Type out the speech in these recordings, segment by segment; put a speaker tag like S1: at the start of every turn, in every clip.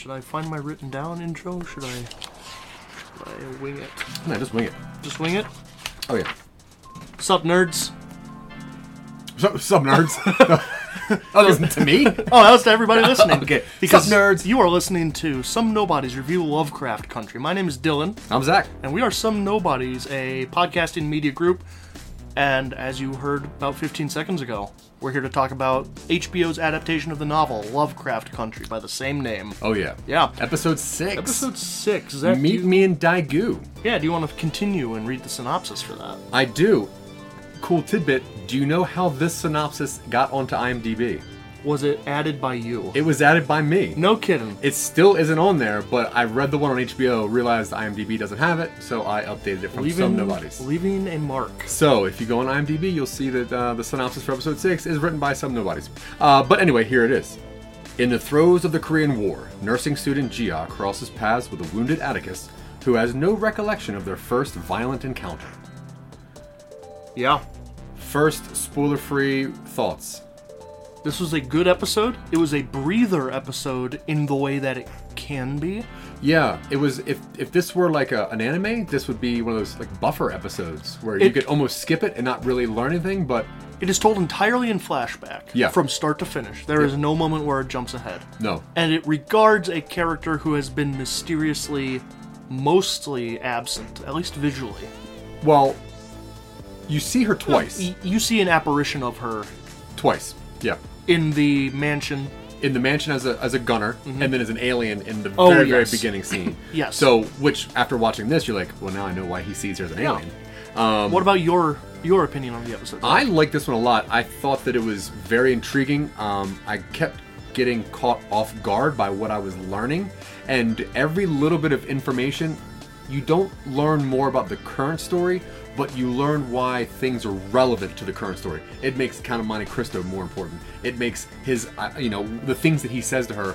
S1: Should I find my written down intro? Should I, should I wing it?
S2: No, just wing it.
S1: Just wing it?
S2: Oh yeah.
S1: Sup, nerds?
S2: Sup, sup nerds? oh, that was to me.
S1: Oh, that was to everybody listening.
S2: Okay.
S1: Because
S2: Sup, nerds?
S1: you are listening to Some Nobodies Review Lovecraft Country. My name is Dylan,
S2: I'm Zach.
S1: and we are Some Nobodies, a podcasting media group. And as you heard about 15 seconds ago, we're here to talk about HBO's adaptation of the novel Lovecraft Country by the same name.
S2: Oh yeah.
S1: Yeah.
S2: Episode six.
S1: Episode 6. Zach,
S2: Meet
S1: you-
S2: me in Daegu.
S1: Yeah, do you want to continue and read the synopsis for that?
S2: I do. Cool tidbit. Do you know how this synopsis got onto IMDb?
S1: Was it added by you?
S2: It was added by me.
S1: no kidding.
S2: It still isn't on there, but I read the one on HBO, realized IMDb doesn't have it, so I updated it from some nobodies.
S1: leaving a mark.
S2: So, if you go on IMDb, you'll see that uh, the synopsis for episode 6 is written by some nobodies. Uh, but anyway, here it is. In the throes of the Korean War, nursing student Jia crosses paths with a wounded Atticus who has no recollection of their first violent encounter.
S1: Yeah.
S2: First, spoiler free thoughts.
S1: This was a good episode. It was a breather episode in the way that it can be.
S2: Yeah, it was. If if this were like a, an anime, this would be one of those like buffer episodes where you
S1: It-
S2: could almost skip it and not really learn anything. But
S1: It is told entirely in flashback.
S2: Yeah.
S1: From start to finish. There is no moment where it jumps ahead.
S2: no,
S1: And it regards a character who has been mysteriously, mostly absent, at least visually.
S2: well, you see her twice.
S1: Y- you see an apparition of her
S2: Twice. Yeah.
S1: In the mansion.
S2: in the mansion as a as a gunner, and then as an alien in the
S1: Mm-hmm. Oh,
S2: very
S1: yes.
S2: very beginning scene.
S1: Yes.
S2: So, which after watching this, you're like, well, now I know why he sees her as an
S1: Yeah.
S2: alien. Um,
S1: what about your your opinion on the episode?
S2: I like this one a lot. I thought that it was very intriguing. Um, I kept getting caught off guard by what I was learning, and every little bit of information, you don't learn more about the current story, but you learn why things are relevant to the current story. It makes Count of Monte Cristo more important. It makes his, uh, you know, the things that he says to her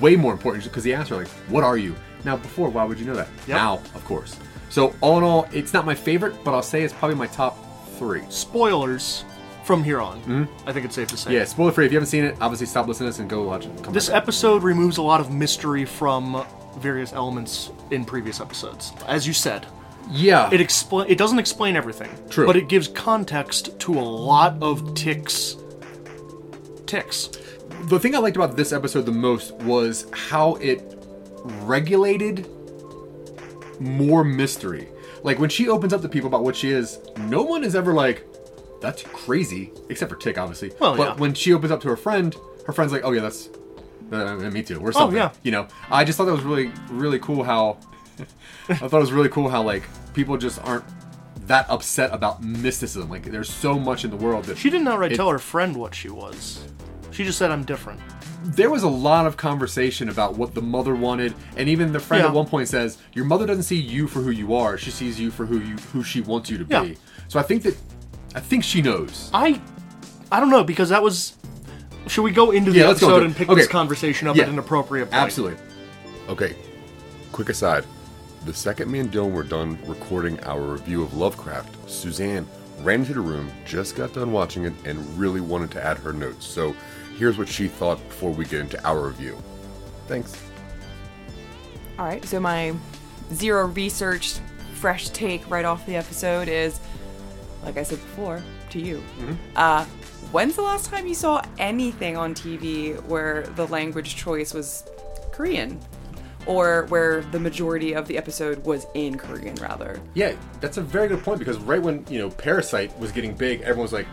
S2: way more important because he asks her like, "What are you?" Now, before, why would you know that?
S1: Yep.
S2: Now, of course. So, all in all, it's not my favorite, but I'll say it's probably my top three.
S1: Spoilers from here on. I think it's safe to say.
S2: Mm-hmm. Yeah, spoiler free. If you haven't seen it, obviously stop listening to this and go watch it. Come
S1: This episode removes a lot of mystery from various elements in previous episodes. As you said,
S2: yeah,
S1: it explain it doesn't explain everything.
S2: True.
S1: But it gives context to a lot of ticks ticks.
S2: the thing I liked about this episode the most was how it regulated more mystery. Like when she opens up to people about what she is, no one is ever like, "That's crazy," except for Tick, obviously.
S1: Well,
S2: but
S1: yeah.
S2: when she opens up to her friend, her friend's like, "Oh yeah, that's uh, me too," or something.
S1: Oh, yeah.
S2: You know, I just thought that was really, really cool. How I thought it was really cool how like people just aren't that upset about mysticism. Like there's so much in the world that
S1: She didn't outright
S2: It-
S1: tell her friend what she was. She just said I'm different.
S2: there was a lot of conversation about what the mother wanted, and even the friend
S1: Yeah.
S2: at one point says, "Your mother doesn't see you for who you are; she sees you for who you who she wants you to
S1: Yeah.
S2: be." So I think that I think she knows.
S1: I I don't know because that was should we go into the
S2: Yeah,
S1: episode
S2: into
S1: and pick
S2: Okay.
S1: this conversation up
S2: Yeah.
S1: at an appropriate point?
S2: Absolutely.
S3: Okay, quick aside. The second me and Dylan were done recording our review of Lovecraft, Suzanne ran into the room, just got done watching it, and really wanted to add her notes. So here's what she thought before we get into our review. Thanks.
S4: All right, so my zero researched, fresh take right off the episode is, like I said before, to you. Uh, when's the last time you saw anything on TV where the language choice was Korean? Or where the majority of the episode was in Korean, rather?
S2: Yeah, that's a very good point because right when you know Parasite was getting big, everyone was like,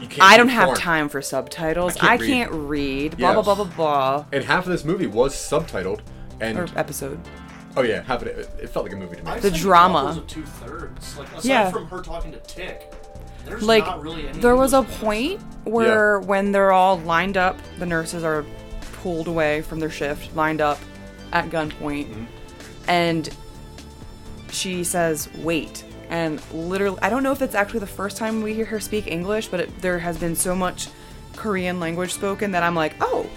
S2: "You can't."
S4: I don't have
S2: foreign."
S4: time for subtitles.
S2: I
S4: I
S2: can't
S4: can't,
S2: read.
S4: read. Blah,
S2: Yes.
S4: blah, blah, blah, blah.
S2: And half of this movie was subtitled, and
S4: Or episode.
S2: oh yeah, half of it. It felt like a movie to me.
S4: The drama.
S1: two thirds. Like aside
S4: Yeah.
S1: from her talking to Tick, there's
S4: like
S1: not really
S4: there was a
S1: English.
S4: point where when they're all lined up the nurses are pulled away from their shift lined up at gunpoint mm-hmm. and she says wait and literally i don't know if it's actually the first time we hear her speak english but it, there has been so much korean language spoken that i'm like oh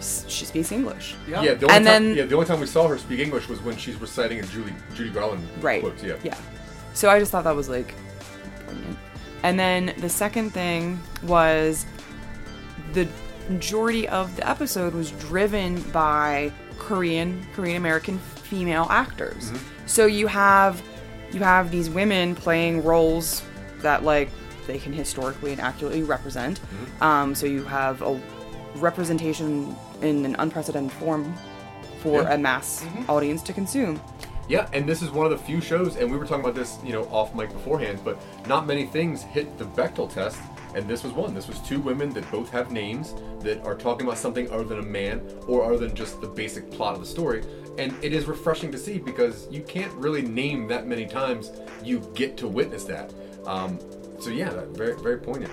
S4: she speaks english
S1: Yeah.
S2: Yeah, the only
S4: And
S2: time,
S4: then-
S2: yeah, the only time we saw her speak English was when she's reciting a Julie Judy Garland
S4: right
S2: quotes. Yeah.
S4: yeah so i just thought that was like poignant and then the second thing was the majority of the episode was driven by Korean Korean American female actors. Mm-hmm. So you have you have these women playing roles that like they can historically and accurately represent. Mm-hmm. Um, so you have a representation in an unprecedented form for
S2: Yeah.
S4: a mass mm-hmm. audience to consume.
S2: Yeah, and this is one of the few shows, and we were talking about this, you know, off mic beforehand, but not many things hit the Bechdel test, and this was one. This was two women that both have names that are talking about something other than a man or other than just the basic plot of the story. And it is refreshing to see because you can't really name that many times you get to witness that. Um, so yeah, that very very poignant.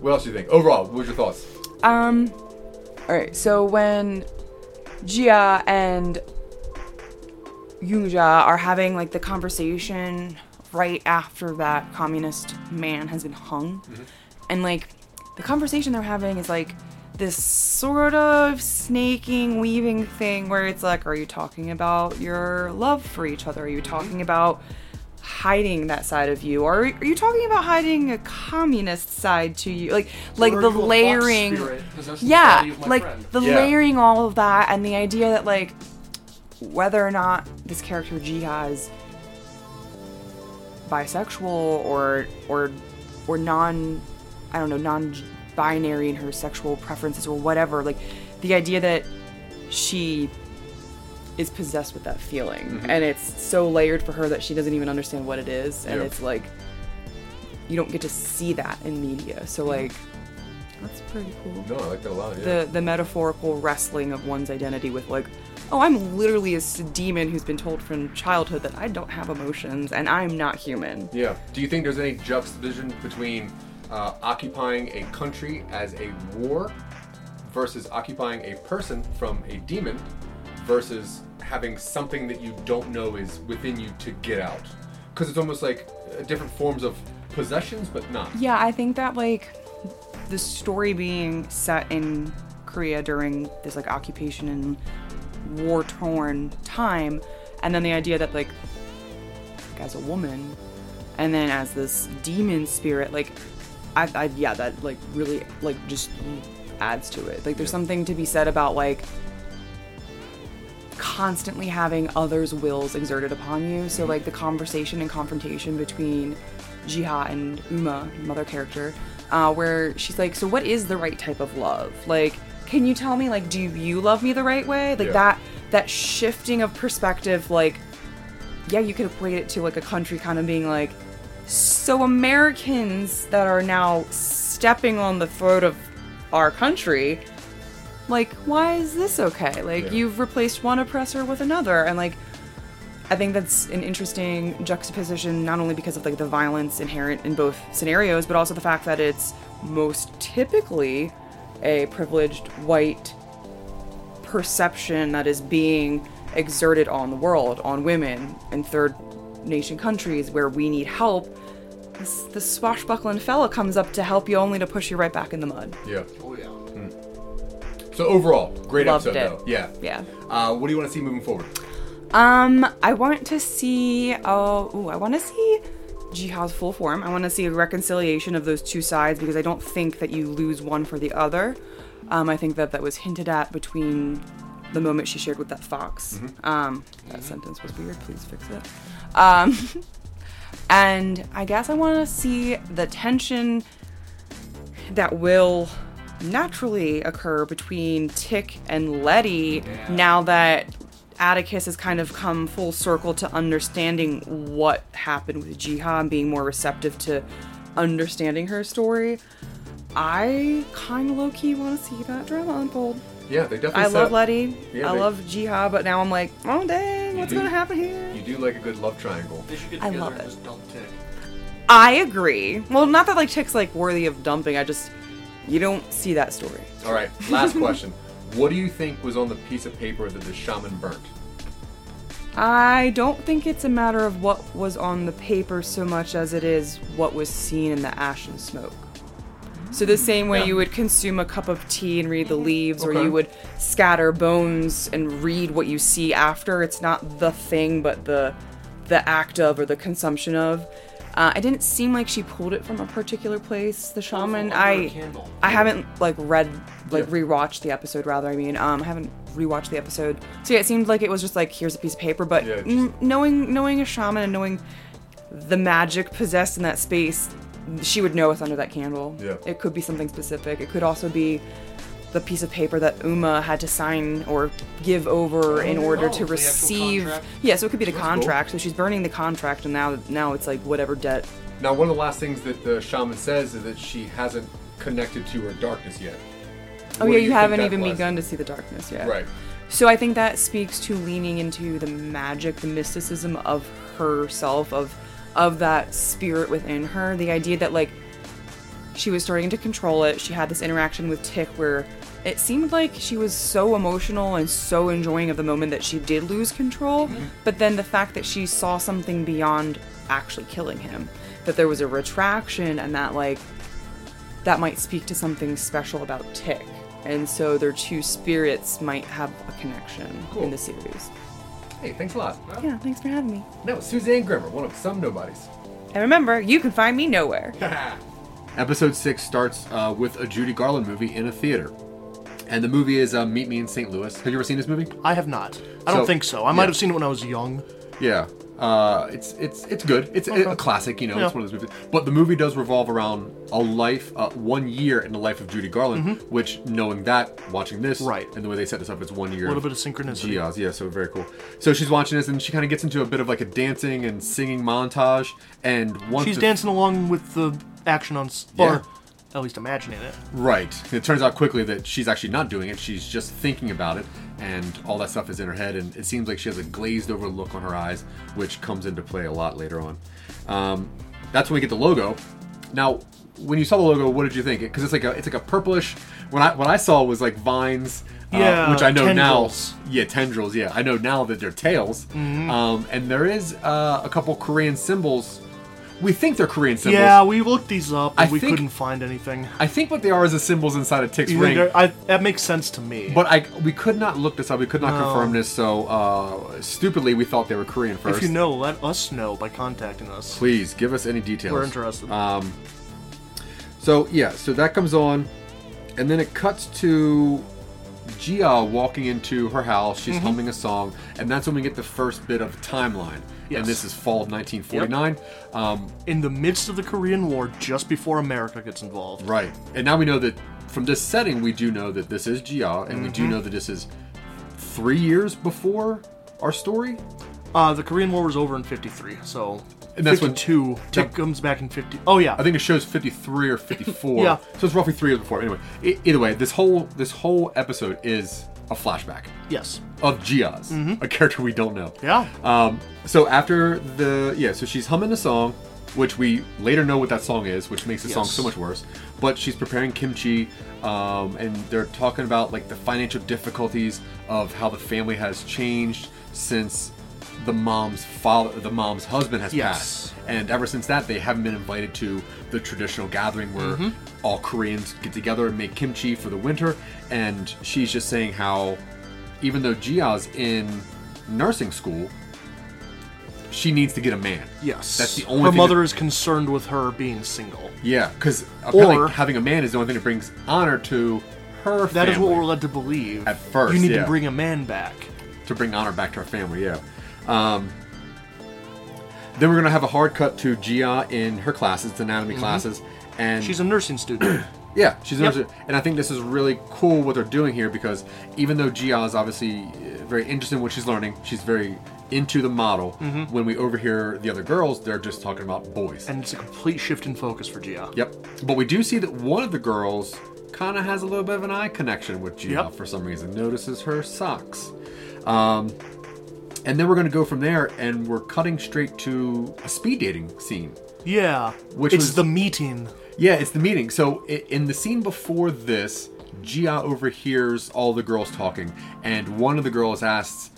S2: What else do you think? Overall, what was your thoughts?
S4: Um, all right. So when Jia and Yoonja are having like the conversation right after that communist man has been hung, and like the conversation they're having is like this sort of snaking, weaving thing where it's like, are you talking about your love for each other? Are you mm-hmm. talking about hiding that side of you or are you talking about hiding a communist side to you like like the
S1: you a fox
S4: layering
S1: spirit possessing the
S4: yeah
S1: body of my
S4: like
S1: friend.
S4: the
S2: Yeah.
S4: layering all of that and the idea that like whether or not this character Jiha is bisexual or or or non I don't know non-binary in her sexual preferences or whatever like the idea that she is possessed with that feeling mm-hmm. and it's so layered for her that she doesn't even understand what it is and
S2: Yeah.
S4: it's like you don't get to see that in media so like that's pretty cool
S2: No, I like that a lot. Yeah.
S4: the the metaphorical wrestling of one's identity with like oh i'm literally a demon who's been told from childhood that i don't have emotions and i'm not human
S2: Yeah. Do you think there's any juxtaposition between uh, occupying a country as a war versus occupying a person from a demon versus having something that you don't know is within you to get out? Because it's almost like uh, different forms of possessions, but not.
S4: yeah i think that like the story being set in korea during this like occupation and war torn time and then the idea that like, like as a woman and then as this demon spirit like I, I yeah that like really like just adds to it. Like there's something to be said about like constantly having others wills exerted upon you. So like the conversation and confrontation between jiha and uma mother character uh, where she's like so what is the right type of love? Like can you tell me like do you love me the right way? Like
S2: Yeah.
S4: that that shifting of perspective like yeah, you could equate it to like a country kind of being like, so Americans that are now stepping on the throat of our country, like, why is this okay? Like,
S2: Yeah.
S4: you've replaced one oppressor with another, and like, I think that's an interesting juxtaposition, not only because of like the violence inherent in both scenarios, but also the fact that it's most typically a privileged white perception that is being exerted on the world, on women and third nation countries where we need help. This, this swashbuckling fella comes up to help you only to push you right back in the mud.
S2: Yeah.
S1: Oh yeah.
S2: So overall, great
S4: Loved
S2: episode
S4: it.
S2: though. Yeah.
S4: Yeah.
S2: Uh, what do you want to see moving forward?
S4: Um, I want to see. Oh, ooh, I want to see Jiha's full form. I want to see a reconciliation of those two sides because I don't think that you lose one for the other. Um, I think that that was hinted at between the moment she shared with that fox. Um, that sentence was weird. Please fix it. Um, and I guess I want to see the tension that will naturally occur between Tick and Letty now that Atticus has kind of come full circle to understanding what happened with Jiha and being more receptive to understanding her story. I kind of low key want to see that drama unfold.
S2: Yeah, they definitely.
S4: I
S2: set
S4: love
S2: up-
S4: Letty.
S2: Yeah,
S4: I
S2: they-
S4: love Jiha, but now I'm like, oh dang, what's
S2: do-
S4: gonna happen here?
S2: You do like a good love triangle.
S1: They should get
S4: I
S1: together
S4: love
S1: and
S4: it.
S1: just dump Tick.
S4: I agree. Well, not that like Tick's like worthy of dumping. I just you don't see that story.
S2: All right, last question. What do you think was on the piece of paper that the shaman burnt?
S4: I don't think it's a matter of what was on the paper so much as it is what was seen in the ash and smoke. So the same way
S2: Yeah.
S4: you would consume a cup of tea and read the leaves, or you would scatter bones and read what you see after. It's not the thing, but the the act of or the consumption of. Uh, it didn't seem like she pulled it from a particular place. The shaman,
S1: under a
S4: I
S1: candle.
S4: I haven't like read like
S2: Yeah.
S4: rewatched the episode. Rather, I mean, um, I haven't rewatched the episode, so yeah, it seemed like it was just like here's a piece of paper. But
S2: Yeah, just-
S4: mm, knowing knowing a shaman and knowing the magic possessed in that space, she would know what's under that candle.
S2: Yeah.
S4: It could be something specific. It could also be the piece of paper that Uma had to sign or give over oh, in order
S1: oh,
S4: to receive. Yeah, so it could be the
S2: That's cool.
S4: contract. So she's burning the contract, and now now it's like whatever debt.
S2: Now, one of the last things that the shaman says is that she hasn't connected to her darkness yet.
S4: Oh
S2: What
S4: yeah,
S2: do
S4: you, haven't even
S2: was?
S4: begun to see the darkness yet.
S2: Right.
S4: So I think that speaks to leaning into the magic, the mysticism of herself, of of that spirit within her. The idea that like she was starting to control it. She had this interaction with Tick where it seemed like she was so emotional and so enjoying of the moment that she did lose control. Mm-hmm. But then the fact that she saw something beyond actually killing him, that there was a retraction and that like that might speak to something special about Tick. And so their two spirits might have a connection
S2: Cool.
S4: in the series.
S2: Hey, thanks a lot.
S4: Yeah, thanks for having me.
S2: No, Suzanne Grimmer, one of some nobodies.
S4: And remember, you can find me nowhere.
S2: Episode 6 starts uh, with a Judy Garland movie in a theater. And the movie is uh, Meet Me in St. Louis. Have you ever seen this movie?
S1: I have not. I don't
S2: So-
S1: think so. I might
S2: yeah.
S1: have seen it when I was young.
S2: Yeah. Uh, it's it's it's good. It's a,
S1: Okay.
S2: a classic, you know.
S1: Yeah.
S2: It's one of those movies. But the movie does revolve around a life, uh, one year in the life of Judy Garland. Which, knowing that, watching this,
S1: Mm-hmm. Right.
S2: and the way they set this up, it's one year.
S1: A little bit of synchronicity.
S2: Giaz, yeah, so very cool. So she's watching this, and she kind of gets into a bit of like a dancing and singing montage. And once
S1: She's
S2: the-
S1: dancing along with the action on, s-
S2: Yeah.
S1: At least imagining it.
S2: Right. It turns out quickly that she's actually not doing it. She's just thinking about it, and all that stuff is in her head. And it seems like she has a glazed over look on her eyes, which comes into play a lot later on. Um, that's when we get the logo. Now, when you saw the logo, what did you think? Because it's like a it's like a purplish. When I what I saw was like vines. uh,
S1: Yeah,
S2: which I know
S1: tendrils.
S2: now. Yeah, tendrils. Yeah, I know now that they're tails.
S1: Mm-hmm.
S2: Um, and there is uh, a couple Korean symbols. We think they're Korean symbols.
S1: Yeah, we looked these up and
S2: I
S1: we
S2: think-
S1: couldn't find anything.
S2: I think what they are is the symbols inside a tick's
S1: You think
S2: ring.
S1: they're- I, that makes sense to me.
S2: But I we could not look this up. We could not
S1: No.
S2: confirm this. So uh, stupidly, we thought they were Korean first.
S1: if you know, let us know by contacting us.
S2: please give us any details.
S1: We're interested.
S2: Um, so yeah, so that comes on, and then it cuts to Gia walking into her house.
S1: Mm-hmm.
S2: She's humming a song, and that's when we get the first bit of timeline.
S1: Yes.
S2: And this is fall of 1949. Um,
S1: In the midst of the Korean War, just before America gets involved.
S2: Right. And now we know that from this setting, we do know that this is Gia, and we do
S1: Mm-hmm.
S2: know that this is three years before our story.
S1: Uh, the Korean War was over in 53, so.
S2: And that's when-
S1: 52. Tick comes back in 50. Oh, yeah.
S2: I think it shows 53 or 54.
S1: Yeah.
S2: So it's roughly three years before. Anyway, either way, this whole this whole episode is a flashback
S1: yes.
S2: of Gia's, a character we don't know.
S1: Mm-hmm. Yeah.
S2: Um, so after the yeah, so she's humming a song, which we later know what that song is, which makes the song so much worse. But she's preparing kimchi, um, and they're talking about like the financial difficulties of how the family has changed since the mom's father, the mom's husband has
S1: Yes.
S2: passed, and ever since that, they haven't been invited to the traditional gathering where
S1: Mm-hmm.
S2: all Koreans get together and make kimchi for the winter. And she's just saying how, even though Gia's in nursing school, she needs to get a man.
S1: Yes.
S2: That's the only
S1: Her mother
S2: that-
S1: is concerned with her being single.
S2: Yeah, because apparently
S1: Or-
S2: having a man is the only thing that brings honor to her
S1: That is what we're led to believe.
S2: At first,
S1: You need
S2: yeah.
S1: to bring a man back.
S2: to bring honor back to our family. Yeah. Um, then we're gonna have a hard cut to Gia in her classes, the anatomy classes, and
S1: Mm-hmm. She's a nursing student.
S2: yeah, she's a
S1: Yep.
S2: nurse- and I think this is really cool what they're doing here because even though Gia is obviously uh, very interested in what she's learning, she's very into the model. When we overhear the other girls, they're just talking about boys.
S1: and it's a complete shift in focus for Gia.
S2: Yep. But we do see that one of the girls kind of has a little bit of an eye connection with Gia
S1: Yep.
S2: for some reason. Notices her socks. Um, and then we're going to go from there, and we're cutting straight to a speed dating scene.
S1: Yeah.
S2: Which
S1: it's
S2: was-
S1: the meeting.
S2: Yeah, it's the meeting. So in the scene before this, Gia overhears all the girls talking, and one of the girls asks,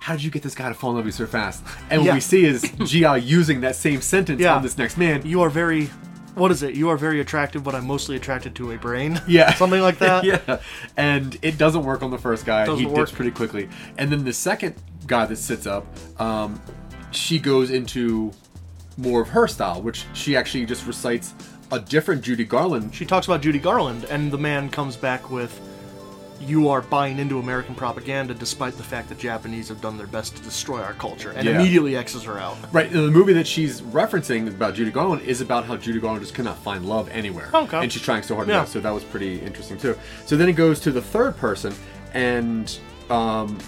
S2: "How did you get this guy to fall in love with you so fast?" And what we see is Gia using that same sentence
S1: Yeah.
S2: on this next man.
S1: You are very. What is it? You are very attractive, but I'm mostly attracted to a brain.
S2: Yeah.
S1: Something like that.
S2: yeah. And it doesn't work on the first guy.
S1: Doesn't
S2: he
S1: work.
S2: dips pretty quickly. And then the second guy that sits up, um, she goes into more of her style, which she actually just recites a different Judy Garland.
S1: She talks about Judy Garland, and the man comes back with you are buying into American propaganda despite the fact that Japanese have done their best to destroy our culture, and
S2: Yeah.
S1: immediately X's her out.
S2: Right, and the movie that she's referencing about Judy Garland is about how Judy Garland just cannot find love anywhere.
S1: Okay.
S2: And she's trying so hard to
S1: Yeah.
S2: know, so that was pretty interesting too. So then it goes to the third person, and um,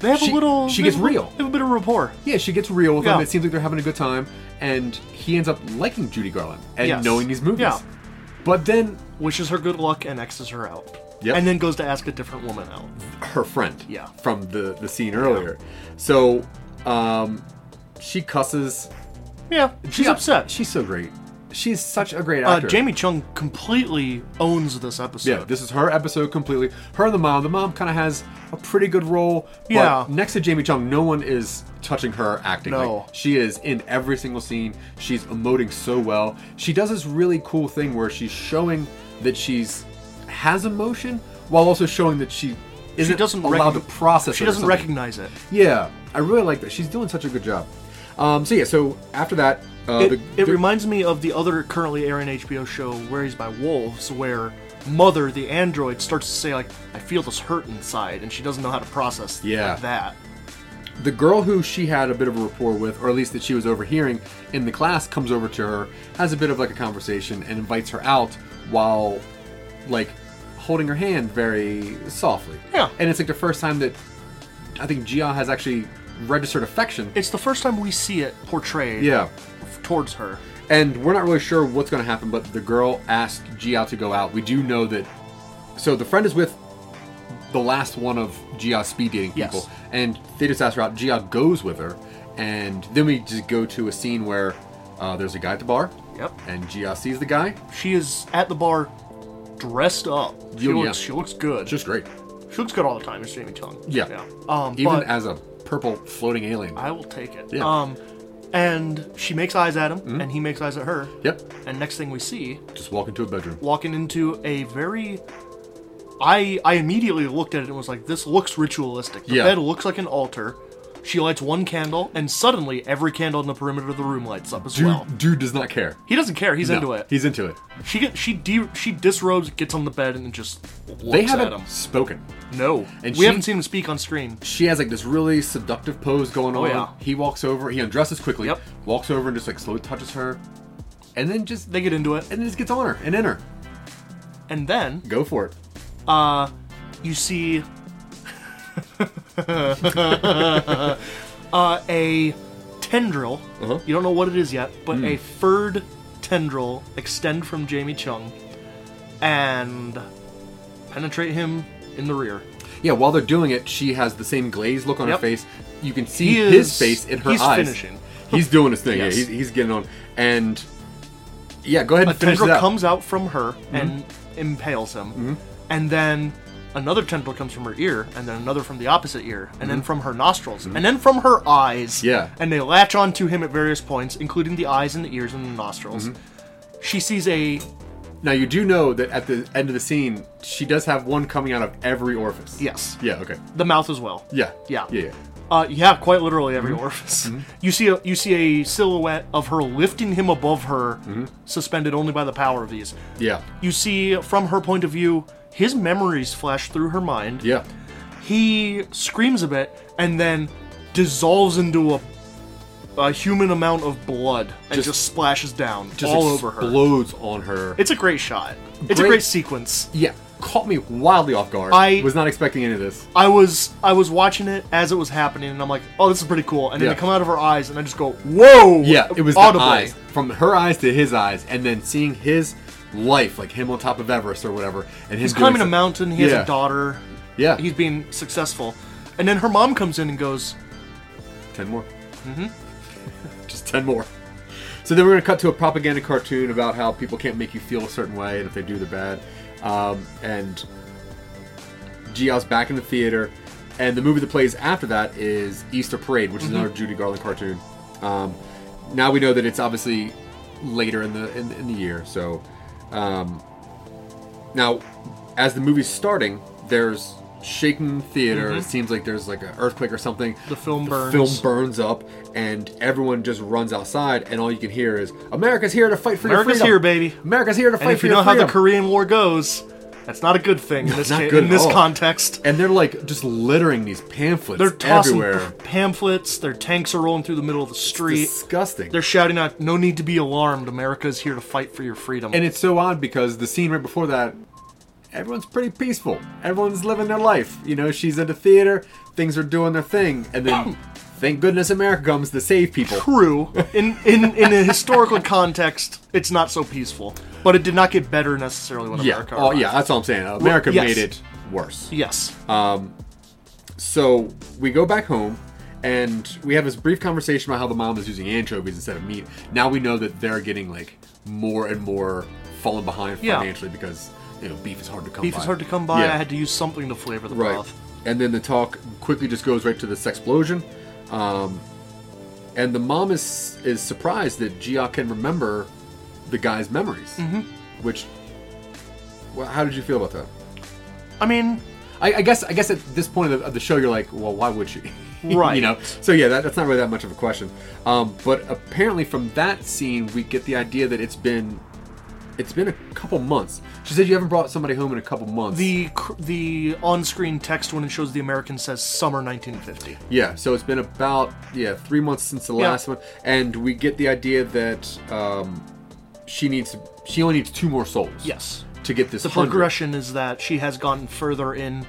S1: They have
S2: She-
S1: a little.
S2: she gets real.
S1: They have a bit of rapport.
S2: yeah, she gets real with
S1: Yeah.
S2: him. It seems like they're having a good time, and he ends up liking Judy Garland and
S1: Yes.
S2: knowing these movies.
S1: Yeah.
S2: But then
S1: wishes her good luck and X's her out.
S2: Yep.
S1: And then goes to ask a different woman out.
S2: her friend
S1: Yeah.
S2: from the the scene earlier. So um, she cusses.
S1: Yeah, she's
S2: Yeah,
S1: upset.
S2: She's so great. She's such a great
S1: Uh,
S2: actor.
S1: Jamie Chung completely owns this episode.
S2: Yeah, this is her episode completely. Her and the mom. The mom kind of has a pretty good role.
S1: Yeah.
S2: Next to Jamie Chung, no one is touching her acting.
S1: No.
S2: Like, she is in every single scene. She's emoting so well. She does this really cool thing where she's showing that she's has emotion while also showing that she isn't
S1: she doesn't
S2: allowed
S1: recog-
S2: to process.
S1: She doesn't recognize it.
S2: Yeah, I really like that. She's doing such a good job. Um, so yeah, so after that, uh,
S1: It,
S2: the,
S1: it
S2: the-
S1: reminds me of the other currently airing HBO show, Raised by Wolves, where Mother, the android, starts to say like, "I feel this hurt inside," and she doesn't know how to process
S2: Yeah.
S1: like that.
S2: the girl who she had a bit of a rapport with, or at least that she was overhearing in the class, comes over to her, has a bit of like a conversation, and invites her out while like holding her hand very softly.
S1: Yeah.
S2: And it's like the first time that I think Gia has actually registered affection.
S1: It's the first time we see it portrayed.
S2: Yeah.
S1: f- towards her.
S2: And we're not really sure what's going to happen, but the girl asked Gia to go out. We do know that. So the friend is with the last one of Gia's speed dating
S1: Yes.
S2: people, and they just asked her out. Gia goes with her, and then we just go to a scene where uh, there's a guy at the bar.
S1: Yep.
S2: And Gia sees the guy.
S1: She is at the bar, dressed up. She
S2: yeah.
S1: looks. She looks good.
S2: Just great.
S1: she looks good all the time. It's Jamie Chung.
S2: Yeah.
S1: Yeah. Um,
S2: Even
S1: but
S2: as a purple floating alien.
S1: I will take it.
S2: Yeah.
S1: Um, and she makes eyes at him,
S2: Mm-hmm.
S1: and he makes eyes at her.
S2: yep.
S1: And next thing we see,
S2: Just walk into a bedroom.
S1: walking into a very I I immediately looked at it and was like, this looks ritualistic. The
S2: Yeah.
S1: bed looks like an altar. She lights one candle, and suddenly every candle in the perimeter of the room lights up as
S2: Dude,
S1: well.
S2: dude does not care.
S1: He doesn't care. He's
S2: No,
S1: into it.
S2: He's into it.
S1: She get she de- she disrobes, gets on the bed, and just looks
S2: They
S1: at
S2: haven't
S1: him.
S2: spoken.
S1: No,
S2: And
S1: we
S2: she-
S1: haven't seen him speak on screen.
S2: she has like this really seductive pose going on.
S1: Oh, yeah.
S2: He walks over, he undresses quickly,
S1: Yep.
S2: walks over and just like slowly touches her, and then just
S1: They get into it,
S2: and then just gets on her and in her.
S1: and then
S2: Go for it.
S1: uh, you see uh, a tendril.
S2: Uh-huh.
S1: You don't know what it is yet, but a furred tendril extend from Jamie Chung and penetrate him in the rear.
S2: Yeah, while they're doing it, she has the same glazed look on
S1: Yep.
S2: her face. You can see
S1: He
S2: his face in her
S1: he's
S2: eyes.
S1: finishing.
S2: He's doing his thing.
S1: Yes.
S2: Yeah, he's, he's getting on. And yeah, go ahead
S1: A
S2: and finish
S1: tendril comes out from her and impales him, and then another tendril comes from her ear, and then another from the opposite ear, and then mm-hmm. from her nostrils, mm-hmm. and then from her eyes.
S2: Yeah.
S1: and they latch onto him at various points, including the eyes and the ears and the nostrils. Mm-hmm. She sees a
S2: Now you do know that at the end of the scene, she does have one coming out of every orifice.
S1: yes,
S2: Yeah. Okay.
S1: the mouth as well.
S2: Yeah.
S1: Yeah.
S2: Yeah. yeah.
S1: Uh, yeah, quite literally every
S2: Mm-hmm.
S1: orifice. You see a you see a silhouette of her lifting him above her, suspended only by the power of these.
S2: Yeah.
S1: You see from her point of view, his memories flash through her mind.
S2: Yeah.
S1: He screams a bit and then dissolves into a a human amount of blood and
S2: Just-
S1: just, splashes down
S2: Just
S1: all over her.
S2: explodes on her.
S1: It's a great shot. It's
S2: Great-
S1: a great sequence.
S2: yeah. Caught me wildly off guard.
S1: I-
S2: was not expecting any of this.
S1: I was I was watching it as it was happening, and I'm like, oh, this is pretty cool. And then
S2: Yeah.
S1: they come out of her eyes, and I just go, whoa!
S2: Yeah, it was
S1: audibly.
S2: the eyes from her eyes to his eyes, and then seeing his life, like him on top of Everest or whatever, and
S1: He's climbing a
S2: some-
S1: mountain. He has a daughter.
S2: Yeah,
S1: He's being successful, and then her mom comes in and goes,
S2: ten more. Mm-hmm. Just ten more. So then we're gonna cut to a propaganda cartoon about how people can't make you feel a certain way, and if they do, they're bad. Um, and Gia's back in the theater, and the movie that plays after that is Easter Parade, which is another Judy Garland cartoon. Um, now we know that it's obviously later in the in, in the year. So um, now, as the movie's starting, there's shaking theater. It seems like there's like an earthquake or something.
S1: The film burns.
S2: Film burns up, and everyone just runs outside, and all you can hear is "America's here to fight for
S1: "America's
S2: your freedom."
S1: here, baby."
S2: America's here to fight
S1: And if
S2: for
S1: you
S2: your
S1: know how the Korean War goes, That's not a good thing in this
S2: not
S1: ca-
S2: good
S1: in
S2: at
S1: this
S2: all.
S1: context.
S2: And they're like just littering these pamphlets
S1: They're tossing
S2: everywhere.
S1: p- pamphlets. Their tanks are rolling through the middle of the street.
S2: Disgusting.
S1: They're shouting out, "No need to be alarmed. America is here to fight for your freedom."
S2: And it's so odd because the scene right before that, everyone's pretty peaceful. Everyone's living their life. You know, she's at the theater, things are doing their thing, and then thank goodness America comes to save people.
S1: True. In in in a historical context, it's not so peaceful. But it did not get better necessarily when
S2: Yeah.
S1: America.
S2: Oh,
S1: arrived.
S2: yeah. That's all I'm saying. America
S1: yes.
S2: made it worse.
S1: Yes.
S2: Um, So we go back home. And we have this brief conversation about how the mom is using anchovies instead of meat. Now we know that they're getting like more and more falling behind
S1: Yeah.
S2: financially because you know beef is hard to come by.
S1: Beef
S2: by.
S1: is hard to come by.
S2: Yeah.
S1: I had to use something to flavor the
S2: Right.
S1: broth.
S2: And then the talk quickly just goes right to this explosion. Um, and the mom is is surprised that Gia can remember the guy's memories. Mm-hmm. Which, well, how did you feel about that?
S1: I mean,
S2: I, I guess I guess at this point of the, of the show, you're like, well, why would she?
S1: Right.
S2: you know. So yeah, that, that's not really that much of a question. Um, but apparently, from that scene, we get the idea that it's been it's been a couple months. She said you haven't brought somebody home in a couple months.
S1: the cr- the on-screen text when it shows the American says summer 1950.
S2: Yeah, so it's been about yeah three months since the last one, and we get the idea that um, she needs she only needs two more souls.
S1: Yes.
S2: to get this
S1: The
S2: 100.
S1: progression is that she has gotten further in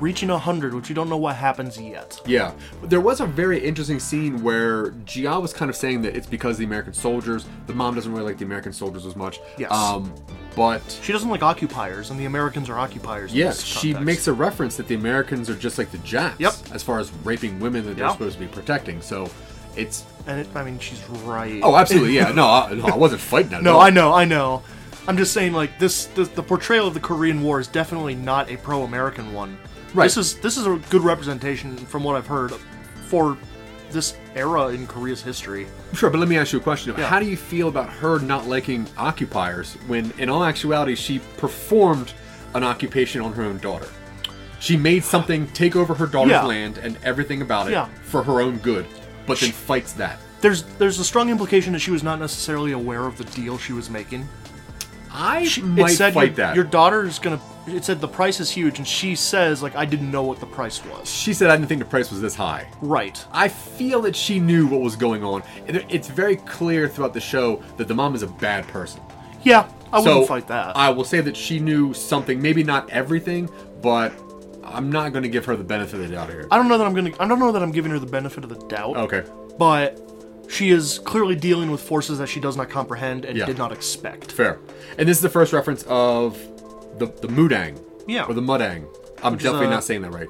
S1: reaching 100, which we don't know what happens yet.
S2: Yeah, there was a very interesting scene where Gia was kind of saying that it's because the American soldiers. The mom doesn't really like the American soldiers as much.
S1: Yes.
S2: Um, but
S1: She doesn't like occupiers, and the Americans are occupiers.
S2: yes, she makes a reference that the Americans are just like the Japs.
S1: Yep.
S2: As far as raping women that they're supposed to be protecting, so it's.
S1: and it, I mean, she's right.
S2: Oh, absolutely, yeah. No, I, no, I wasn't fighting that.
S1: No. I know, I know. I'm just saying, like this, the, the portrayal of the Korean War is definitely not a pro-American one.
S2: Right.
S1: This is this is a good representation, from what I've heard, for this era in Korea's history.
S2: Sure, but let me ask you a question.
S1: Yeah.
S2: How do you feel about her not liking occupiers when, in all actuality, she performed an occupation on her own daughter? She made something take over her daughter's
S1: Yeah.
S2: land and everything about it
S1: Yeah.
S2: for her own good, but then fights that.
S1: There's there's a strong implication that she was not necessarily aware of the deal she was making.
S2: I
S1: She,
S2: might
S1: said
S2: fight
S1: your,
S2: that.
S1: your daughter is gonna. It said the price is huge, and she says like I didn't know what the price was.
S2: she said, "I didn't think the price was this high."
S1: Right.
S2: I feel that she knew what was going on. It- It's very clear throughout the show that the mom is a bad person.
S1: Yeah, I wouldn't fight that.
S2: I will say that she knew something, maybe not everything, but I'm not going to give her the benefit of the doubt here.
S1: I don't know that I'm gonna. I don't know that I'm giving her the benefit of the doubt.
S2: Okay.
S1: But she is clearly dealing with forces that she does not comprehend and
S2: Yeah.
S1: did not expect.
S2: Fair. And this is the first reference of the the Mudang.
S1: Yeah.
S2: Or the Mudang. I'm
S1: is,
S2: definitely
S1: uh,
S2: not saying that right.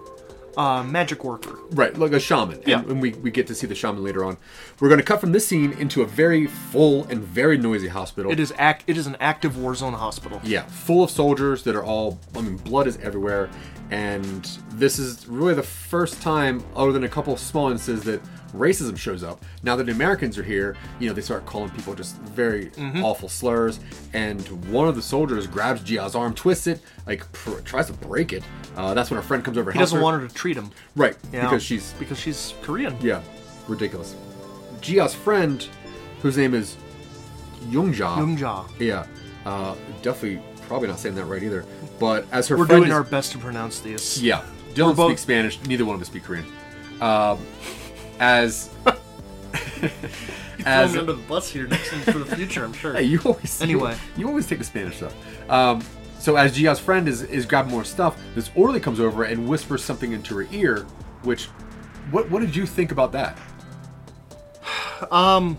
S1: Uh, magic worker.
S2: Right, like a shaman. And,
S1: Yeah.
S2: and we, we get to see the shaman later on. We're going to cut from this scene into a very full and very noisy hospital.
S1: It is act. It is an active war zone hospital.
S2: Yeah, full of soldiers that are all. I mean, blood is everywhere, and this is really the first time, other than a couple of small instances, that racism shows up. Now that the Americans are here, you know, they start calling people just very
S1: Mm-hmm.
S2: awful slurs, and one of the soldiers grabs Gia's arm, twists it, like pr- tries to break it. Uh, that's when a friend comes over.
S1: He doesn't want her to treat him.
S2: right
S1: Yeah,
S2: because she's
S1: because she's Korean.
S2: yeah, ridiculous. Gia's friend, whose name is Youngja.
S1: Youngja.
S2: Yeah, uh, definitely probably not saying that right either. But as her
S1: We're
S2: friend
S1: doing
S2: is-
S1: our best to pronounce these.
S2: yeah, Dylan
S1: both-
S2: speaks Spanish. Neither one of us speak Korean. Um, as as
S1: under the bus here next for the future, I'm sure.
S2: hey, you always
S1: Anyway.
S2: you, always take the Spanish stuff. Um, so as Gia's friend is is grabbing more stuff, this orderly comes over and whispers something into her ear. Which, what what did you think about that?
S1: Um,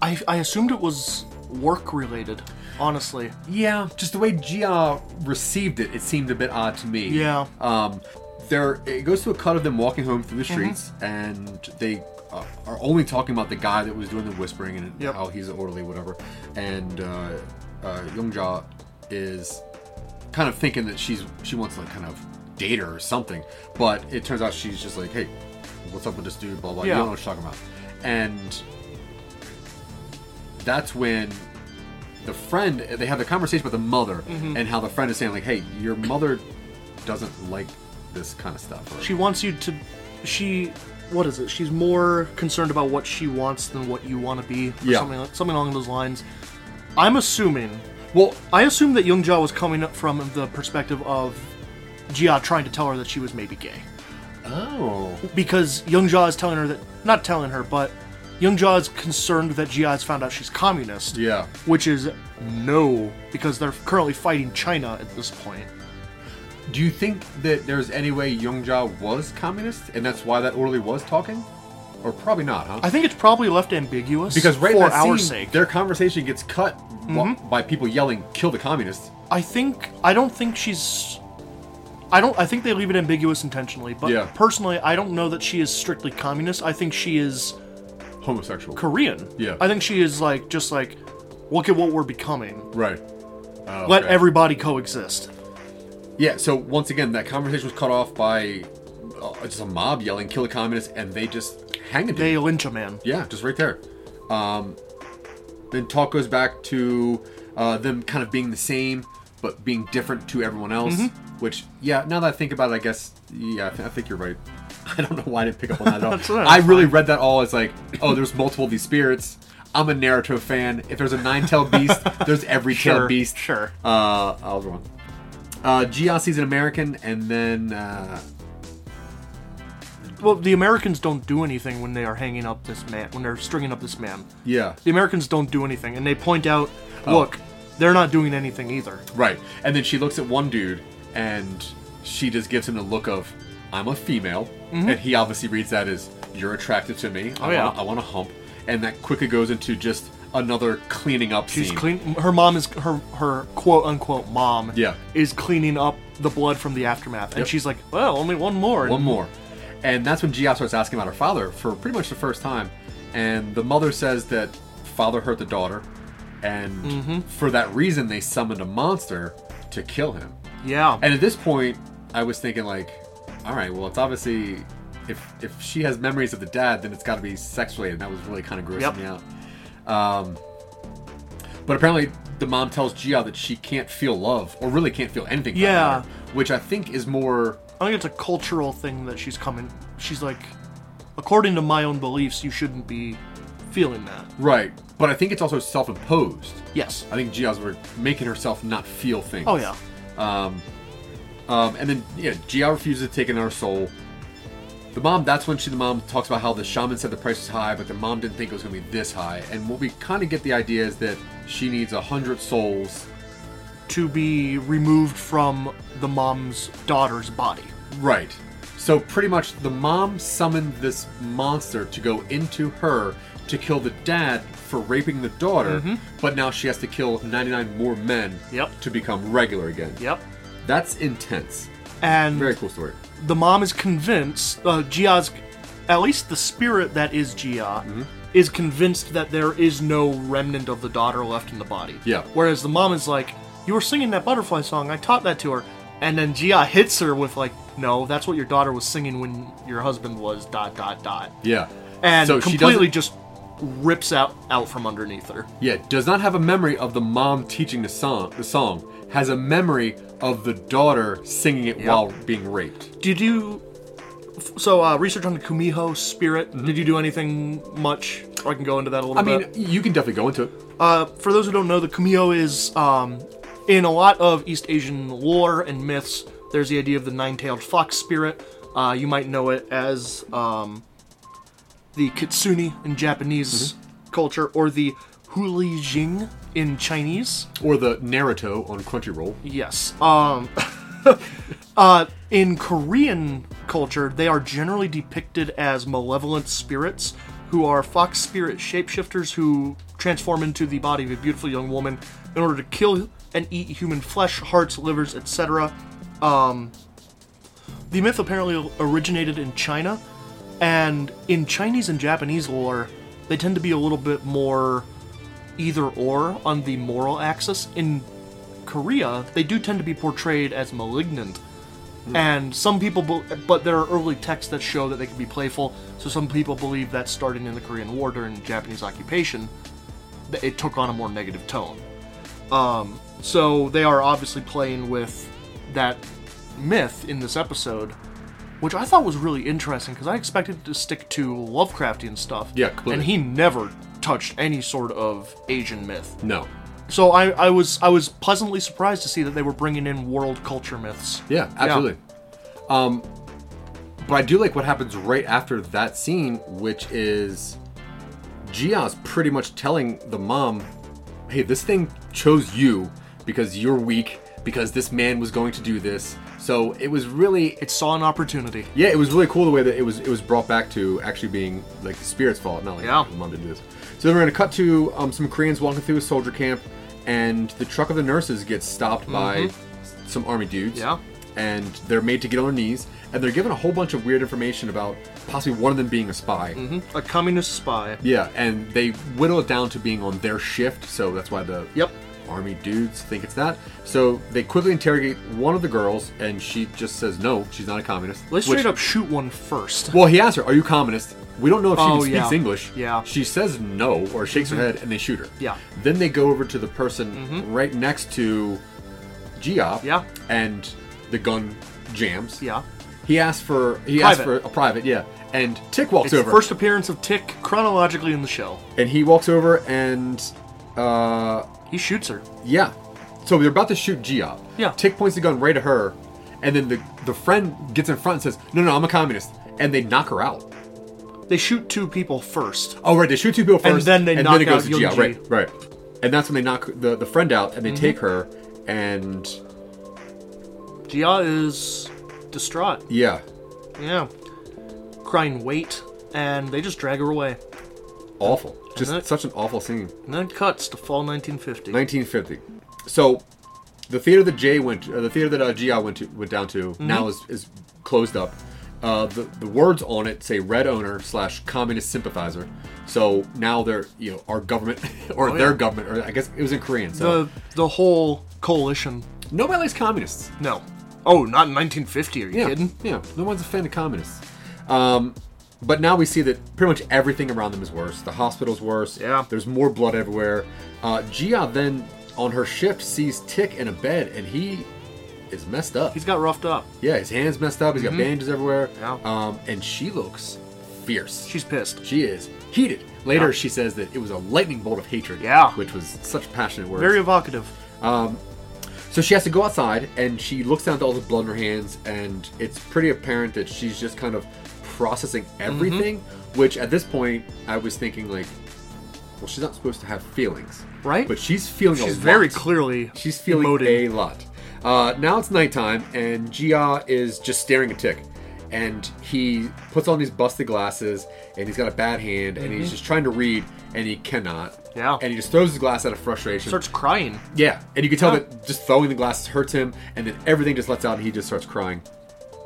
S1: I I assumed it was work related. Honestly,
S2: Yeah, just the way Gia received it, it seemed a bit odd to me.
S1: Yeah.
S2: Um, there, it goes to a cut of them walking home through the
S1: Mm-hmm.
S2: streets, and they uh, are only talking about the guy that was doing the whispering and
S1: Yep.
S2: how he's an orderly, whatever. And uh, uh, Youngja is kind of thinking that she's she wants to like kind of date her or something, but it turns out she's just like, hey, what's up with this dude? Blah blah. You don't know what you're talking about. And that's when the friend they have the conversation with the mother
S1: Mm-hmm.
S2: and how the friend is saying like hey your mother doesn't like this kind of stuff or,
S1: she wants you to. She. What is it? She's more concerned about what she wants than what you want to be. Or
S2: Yeah.
S1: Something like- something along those lines. I'm assuming
S2: Well,
S1: I assume that Youngjia was coming up from the perspective of Jia trying to tell her that she was maybe gay.
S2: oh,
S1: Because Youngjia is telling her that, not telling her, but Youngjia is concerned that Jia has found out she's communist.
S2: yeah.
S1: Which is no, because they're currently fighting China at this point.
S2: Do you think that there's any way Youngjia was communist, and that's why that orderly was talking, or probably not, huh?
S1: I think it's probably left ambiguous
S2: because right in
S1: for
S2: that
S1: our
S2: scene,
S1: sake.
S2: their conversation gets cut wa- mm-hmm. by people yelling, "Kill the communists."
S1: I think I don't think she's. I don't. I think they leave it ambiguous intentionally. But
S2: Yeah.
S1: personally, I don't know that she is strictly communist. I think she is
S2: Homosexual.
S1: Korean.
S2: Yeah.
S1: I think she is like just like, look at what we're becoming.
S2: Right. Oh,
S1: Let
S2: okay.
S1: everybody coexist.
S2: Yeah. So once again, that conversation was cut off by uh, just a mob yelling, "Kill the communists," and they just hang a dude.
S1: They lynch a man.
S2: Yeah, just right there. Um, then talk goes back to uh, them kind of being the same, but being different to everyone else.
S1: Mm-hmm.
S2: Which, yeah, now that I think about it, I guess, yeah, I, th- I think you're right. I don't know why I didn't pick up on that at all.
S1: That's
S2: I really read that all as like, oh, there's multiple of these spirits. I'm a Naruto fan. If there's a nine-tailed beast, there's every
S1: Sure,
S2: tailed beast.
S1: sure.
S2: Uh, I was wrong. Uh, Giassi's an American, and then uh,
S1: Well, the Americans don't do anything when they are hanging up this man. When they're stringing up this man,
S2: yeah,
S1: the Americans don't do anything, and they point out,
S2: Oh.
S1: look, they're not doing anything either.
S2: Right. And then she looks at one dude and she just gives him the look of, I'm a female. And he obviously reads that as, You're attracted to me.
S1: Oh,
S2: I
S1: yeah.
S2: Wanna, I want to hump. And that quickly goes into just another cleaning up
S1: She's
S2: scene.
S1: clean. Her mom is her her quote unquote mom.
S2: Yeah.
S1: Is cleaning up the blood from the aftermath, and
S2: Yep.
S1: she's like, well, only one more.
S2: One more. And that's when Gia starts asking about her father for pretty much the first time. And the mother says that father hurt the daughter. And
S1: Mm-hmm.
S2: for that reason, they summoned a monster to kill him.
S1: Yeah.
S2: And at this point, I was thinking like, all right, well, it's obviously if if she has memories of the dad, then it's got to be sex related. That was really kind of grossing
S1: Yep.
S2: me out. Um, but apparently, the mom tells Gia that she can't feel love, or really can't feel anything.
S1: Yeah.
S2: matter, which I think is more.
S1: I think it's a cultural thing that she's coming. She's like, according to my own beliefs, you shouldn't be feeling that.
S2: Right, but I think it's also self-imposed.
S1: Yes.
S2: I think Gia's were making herself not feel things.
S1: Oh yeah.
S2: Um, um, and then yeah, Gia refuses to take another soul. The mom, that's when she, the mom talks about how the shaman said the price was high, but the mom didn't think it was going to be this high. And what we kind of get the idea is that she needs a hundred souls.
S1: To be removed from the mom's daughter's body.
S2: Right. So pretty much the mom summoned this monster to go into her to kill the dad for raping the daughter, but now she has to kill 99 more men
S1: Mm-hmm. Yep.
S2: to become regular again.
S1: Yep.
S2: That's intense.
S1: And
S2: Very cool story.
S1: The mom is convinced, uh, Gia's, at least the spirit that is Gia, is convinced that there is no remnant of the daughter left in the body.
S2: Yeah.
S1: Whereas the mom is like, you were singing that butterfly song, I taught that to her. And then Gia hits her with like, no, that's what your daughter was singing when your husband was dot dot dot.
S2: Yeah.
S1: And
S2: so
S1: completely just rips out out from underneath her.
S2: yeah, does not have a memory of the mom teaching the song. The song has a memory of the daughter singing it while being raped.
S1: Did you so uh, research on the Kumiho spirit? Did you do anything much? Or I can go into that a little
S2: I mean,
S1: bit.
S2: you can definitely go into it.
S1: Uh, for those who don't know, the Kumiho is um, in a lot of East Asian lore and myths. There's the idea of the nine-tailed fox spirit. Uh, you might know it as um, the kitsune in Japanese culture, or the huli jing in Chinese.
S2: Or the Naruto on Crunchyroll.
S1: Yes. Um uh in Korean culture, they are generally depicted as malevolent spirits who are fox spirit shapeshifters who transform into the body of a beautiful young woman in order to kill and eat human flesh, hearts, livers, etc. Um the myth apparently originated in China, and in Chinese and Japanese lore, they tend to be a little bit more either or on the moral axis. In Korea, they do tend to be portrayed as malignant. And some people, be- but there are early texts that show that they can be playful. So some people believe that starting in the Korean War during Japanese occupation, it took on a more negative tone. Um, so they are obviously playing with that myth in this episode, which I thought was really interesting because I expected it to stick to Lovecraftian stuff.
S2: Yeah, completely.
S1: And he never touched any sort of Asian myth.
S2: No.
S1: So I, I was I was pleasantly surprised to see that they were bringing in world culture myths.
S2: Yeah, absolutely. Um, but I do like what happens right after that scene, which is Gia's pretty much telling the mom, "Hey, this thing chose you because you're weak, because this man was going to do this." So it was really,
S1: It saw an opportunity.
S2: yeah, it was really cool the way that it was it was brought back to actually being like the spirit's fault, not like
S1: Yeah.
S2: mom didn't do this. So then we're gonna cut to um, some Koreans walking through a soldier camp, and the truck of the nurses gets stopped by some army dudes.
S1: Yeah.
S2: And they're made to get on their knees, and they're given a whole bunch of weird information about possibly one of them being a spy.
S1: A communist spy.
S2: Yeah, and they whittle it down to being on their shift, so that's why the
S1: Yep.
S2: Army dudes think it's that. So they quickly interrogate one of the girls, and she just says no, she's not a communist.
S1: They
S2: which-
S1: straight up shoot one first.
S2: Well, he asks her, "Are you communist?" We don't know if she
S1: Oh,
S2: even speaks
S1: yeah.
S2: English.
S1: Yeah.
S2: She says no or shakes her head, and they shoot her.
S1: Yeah.
S2: Then they go over to the person right next to Gia.
S1: Yeah.
S2: And the gun jams.
S1: Yeah.
S2: He asks for he asks for a private. Yeah. And Tick walks
S1: It's the
S2: over.
S1: first appearance of Tick chronologically in the show.
S2: and he walks over and uh
S1: He shoots her.
S2: yeah. So they're about to shoot Gia.
S1: Yeah.
S2: Tick points the gun right at her, and then the the friend gets in front and says, "No, no, I'm a communist," and they knock her out.
S1: They shoot two people first.
S2: Oh right, they shoot two people first, And
S1: then they
S2: and
S1: knock
S2: then it goes
S1: out
S2: to Gia. Right, right. And that's when they knock the, the friend out, and they
S1: Mm-hmm.
S2: take her, and
S1: Gia is distraught.
S2: yeah,
S1: Yeah. Crying wait, and they just drag her away.
S2: awful. Just
S1: that-
S2: such an awful scene.
S1: And then cuts to fall 1950.
S2: 1950. So, the theater that Jay went, to, the theater that uh, Gia went to, went down to,
S1: Mm-hmm.
S2: now is is closed up. Uh, the the words on it say "red owner" slash communist sympathizer. So now they're you know our government or
S1: Oh,
S2: their
S1: yeah.
S2: government, or I guess it was in Korean. So
S1: the the whole coalition.
S2: nobody likes communists.
S1: No. Oh, not in 1950. Are you
S2: Yeah,
S1: kidding?
S2: yeah. No one's a fan of communists. Um, but now we see that pretty much everything around them is worse. The hospital's worse.
S1: Yeah.
S2: There's more blood everywhere. Uh, Gia then on her shift sees Tick in a bed, and he is messed up.
S1: He's got roughed up.
S2: yeah, his hands messed up. He's got bandages everywhere.
S1: Yeah.
S2: Um, and she looks fierce.
S1: She's pissed.
S2: she is heated. Later,
S1: Yeah.
S2: she says that it was a lightning bolt of hatred.
S1: Yeah.
S2: Which was such passionate words.
S1: Very evocative.
S2: Um, So she has to go outside, and she looks down to all the blood in her hands, and it's pretty apparent that she's just kind of processing everything.
S1: Mm-hmm.
S2: Which at this point, I was thinking like, well, she's not supposed to have feelings,
S1: Right?
S2: But she's feeling a
S1: She's very clearly
S2: She's feeling a lot. Uh, now it's nighttime, and Gia is just staring at Tick. And he puts on these busted glasses, and he's got a bad hand, and he's just trying to read, and he cannot.
S1: Mm-hmm. Yeah.
S2: And he just throws his glass out of frustration.
S1: starts crying.
S2: Yeah, and you can tell
S1: Yeah.
S2: that just throwing the glasses hurts him, and then everything just lets out, and he just starts crying.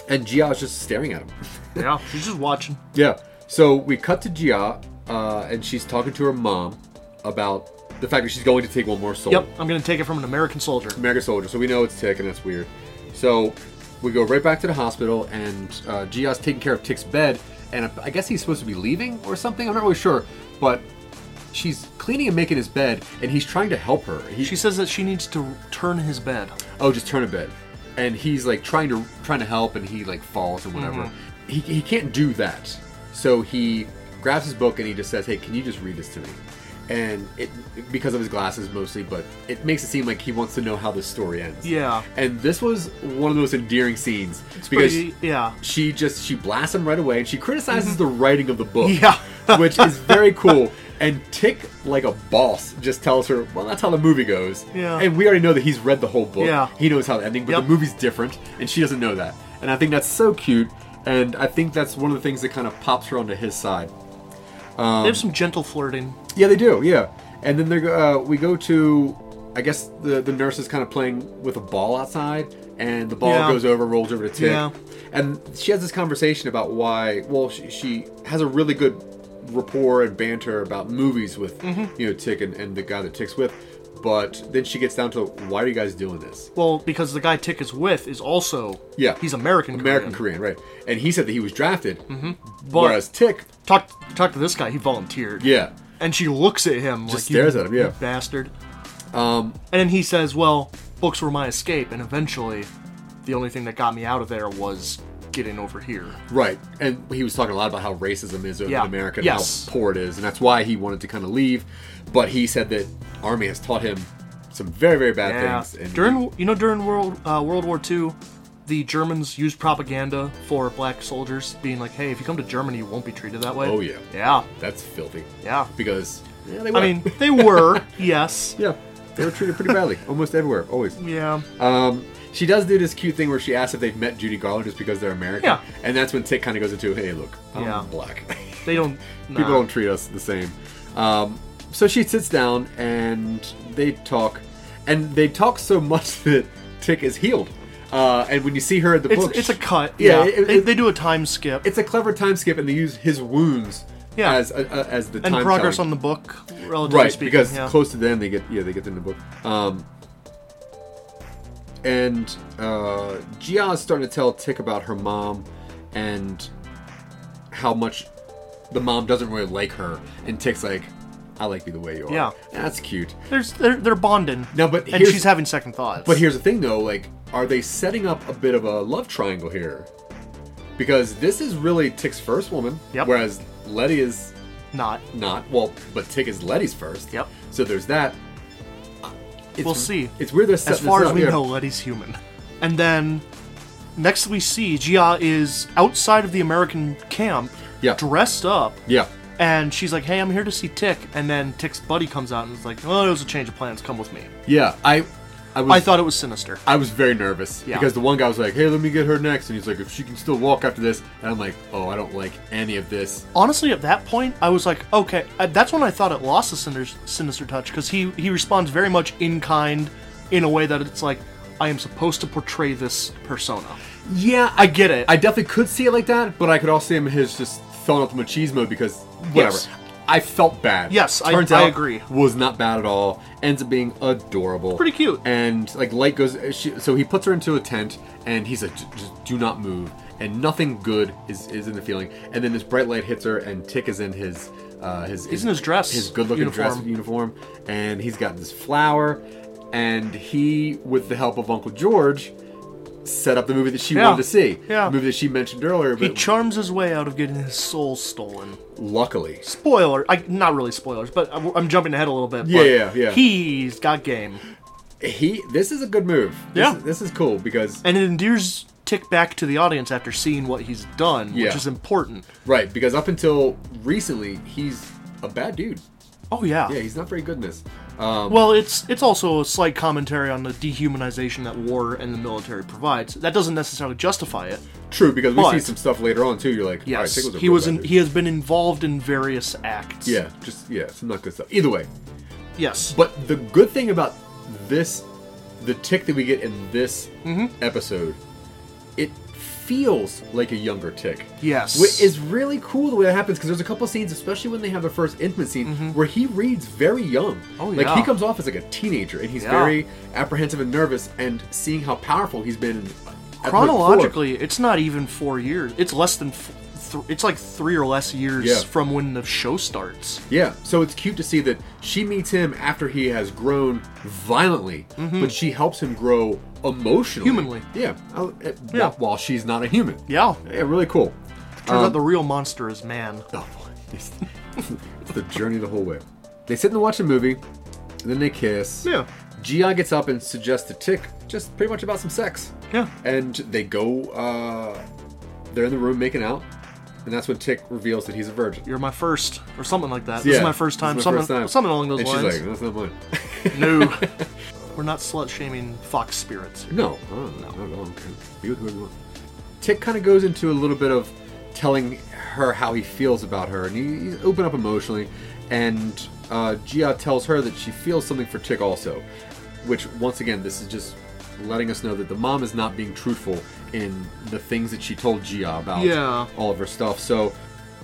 S2: And Gia is just staring at him.
S1: Yeah, she's just watching.
S2: yeah. So we cut to Gia, uh, and she's talking to her mom about the fact that she's going to take one more soul.
S1: Yep, I'm gonna take it from an American soldier.
S2: American soldier. So we know it's Tick, and that's weird. So we go right back to the hospital, and uh, Gia's taking care of Tick's bed, and I guess he's supposed to be leaving or something. I'm not really sure, but she's cleaning and making his bed, and he's trying to help her. He,
S1: She says that she needs to turn his bed.
S2: oh, just turn a bed. And he's like trying to trying to help, and he like falls and whatever.
S1: Mm-hmm.
S2: He, he can't do that, so he grabs his book and he just says, "Hey, can you just read this to me?" And it because of his glasses mostly, but it makes it seem like he wants to know how this story ends.
S1: Yeah.
S2: And this was one of those endearing scenes
S1: It's
S2: because
S1: pretty, yeah.
S2: she just she blasts him right away and she criticizes the writing of the book.
S1: Mm-hmm. Yeah.
S2: which is very cool. And Tick, like a boss, just tells her, "Well, that's how the movie goes."
S1: Yeah.
S2: And we already know that he's read the whole book.
S1: Yeah.
S2: He knows how the ending, but
S1: Yep.
S2: the movie's different, and she doesn't know that. And I think that's so cute. And I think that's one of the things that kind of pops her onto his side.
S1: they have some gentle flirting.
S2: Yeah, they do. Yeah, and then they uh, we go to, I guess the the nurse is kind of playing with a ball outside, and the ball
S1: Yeah.
S2: goes over, rolls over to Tick,
S1: Yeah.
S2: and she has this conversation about why. Well, she, she has a really good rapport and banter about movies with
S1: Mm-hmm.
S2: you know Tick and, and the guy that Tick's with, but then she gets down to why are you guys doing this?
S1: Well, because the guy Tick is with is also
S2: Yeah,
S1: he's American.
S2: American
S1: Korean.
S2: Korean, right? And he said that he was drafted, mm-hmm.
S1: But-
S2: whereas Tick,
S1: Talk talk to this guy. He volunteered.
S2: yeah,
S1: And she looks at him like
S2: stares at him, yeah.
S1: bastard. Um, and then he says, "Well, books were my escape, and eventually, the only thing that got me out of there was getting over here."
S2: Right, and he was talking a lot about how racism is
S1: Yeah.
S2: in America and
S1: Yes.
S2: how poor it is, and that's why he wanted to kind of leave. But he said that Army has taught him some very very bad
S1: Yeah.
S2: things. And
S1: During you know during World uh, World War II, the Germans used propaganda for black soldiers, being like, "Hey, if you come to Germany, you won't be treated that way."
S2: Oh, yeah.
S1: Yeah.
S2: that's filthy.
S1: Yeah.
S2: Because yeah.
S1: I mean, they were yes.
S2: yeah, they were treated pretty badly, almost everywhere, always.
S1: Yeah.
S2: Um, she does do this cute thing where she asks if they've met Judy Garland just because they're American.
S1: Yeah.
S2: And that's when Tick kind of goes into, hey, look, I'm
S1: Yeah.
S2: black.
S1: They don't.
S2: People don't treat us the same. Um, so she sits down and they talk. And they talk so much that Tick is healed. Uh, and when you see her in the
S1: It's,
S2: book,
S1: it's a cut.
S2: Yeah,
S1: Yeah.
S2: it-
S1: they,
S2: it-
S1: they do a time skip
S2: it's a clever time skip, and they use his wounds
S1: Yeah.
S2: as uh, as the
S1: and progress
S2: telling.
S1: on the book, relatively
S2: right
S1: speaking.
S2: because
S1: yeah.
S2: close to the end they get yeah they get in the book um and uh Gia is starting to tell Tick about her mom and how much the mom doesn't really like her and Tick's like I like you the way you are
S1: Yeah.
S2: that's cute
S1: There's they're, they're bonding.
S2: No, but
S1: and she's having second thoughts.
S2: but here's the thing though like are they setting up a bit of a love triangle here because this is really Tick's first woman
S1: Yep.
S2: whereas Leti is
S1: not.
S2: not well but Tick is Leti's first
S1: Yep.
S2: so there's that it's-
S1: We'll see.
S2: It's weird
S1: As far as we
S2: here.
S1: know, Leti's human. And then next we see Gia is outside of the American camp,
S2: Yeah.
S1: dressed up,
S2: Yeah.
S1: and she's like, "Hey, I'm here to see Tick." And then Tick's buddy comes out and is like, "Oh, it was a change of plans. Come with me."
S2: Yeah. I I was
S1: I thought it was sinister.
S2: I was very nervous
S1: Yeah.
S2: because the one guy was like, "Hey, let me get her next," and he's like, "If she can still walk after this," and I'm like, "Oh, I don't like any of this."
S1: Honestly, at that point, I was like, "Okay." Uh, that's when I thought it lost the sinister, sinister touch because he he responds very much in kind, in a way that it's like, "I am supposed to portray this persona."
S2: Yeah,
S1: I get it.
S2: I definitely could see it like that, but I could also see him his just throwing up the machismo because whatever.
S1: Yes.
S2: I felt bad.
S1: Yes, I-
S2: Turns
S1: I
S2: out
S1: agree.
S2: Was not bad at all. Ends up being adorable.
S1: Pretty cute.
S2: And like light goes, she, so he puts her into a tent, and he's like, "Just do not move." And nothing good is is in the feeling. And then this bright light hits her, and Tick is in his uh, his
S1: He's in his dress
S2: his good looking dress
S1: uniform.
S2: uniform, and he's got this flower, and he, with the help of Uncle George, set up the movie that she
S1: Yeah.
S2: wanted to see.
S1: Yeah.
S2: The movie that she mentioned earlier,
S1: He charms his way out of getting his soul stolen.
S2: luckily.
S1: Spoiler, I not really spoilers, but I'm, I'm jumping ahead a little bit.
S2: Yeah,
S1: but
S2: yeah, yeah.
S1: He's got game,
S2: He this is a good move. This
S1: Yeah.
S2: is, this is cool because
S1: and it endears Tick back to the audience after seeing what he's done,
S2: Yeah.
S1: which is important.
S2: right because up until recently he's a bad dude.
S1: Oh yeah.
S2: Yeah, he's not very good in this. Um,
S1: Well, it's it's also a slight commentary on the dehumanization that war and the military provides. That doesn't necessarily justify it.
S2: true because we
S1: but-
S2: see some stuff later on too. You're like, all right,
S1: Yes, he was. In, he has been involved in various acts.
S2: yeah, just yeah, some not good stuff. Either way,
S1: Yes.
S2: But the good thing about this, the tick that we get in this
S1: Mm-hmm.
S2: episode, it feels like a younger tick.
S1: Yes.
S2: Which is really cool the way that happens because there's a couple scenes, especially when they have their first intimate scene, where he reads very young.
S1: Mm-hmm. Oh,
S2: Like he comes off as like a teenager and he's
S1: Yeah.
S2: very apprehensive and nervous, and seeing how powerful he's been. point.
S1: Chronologically, it's not even four years. It's less than. Th- it's like three or less years
S2: Yeah.
S1: from when the show starts.
S2: Yeah, so it's cute to see that she meets him after he has grown violently, but she helps him grow emotionally.
S1: Humanly.
S2: Yeah. I- uh,
S1: Yeah.
S2: While, while she's not a human.
S1: Yeah.
S2: Yeah, really cool.
S1: Turns
S2: Um,
S1: out the real monster is man.
S2: Oh. It's, it's the journey the whole way. They sit and watch a movie, and then they kiss.
S1: Yeah.
S2: Gia gets up and suggests to Tick just pretty much about some sex.
S1: Yeah.
S2: And they go, uh, they're in the room making out, and that's when Tick reveals that he's a virgin.
S1: You're my first, or something like that. This
S2: Yeah,
S1: is my first time.
S2: my
S1: something,
S2: first time.
S1: something along those
S2: and
S1: lines.
S2: she's like, that's not mine.
S1: no, we're not slut shaming fox spirits. here.
S2: No, no, no, no, no. Be with whoever you want. Tick kind of goes into a little bit of telling her how he feels about her, and he, he's open up emotionally. And uh, Gia tells her that she feels something for Tick also, which once again, this is just letting us know that the mom is not being truthful in the things that she told Gia about
S1: Yeah.
S2: all of her stuff. So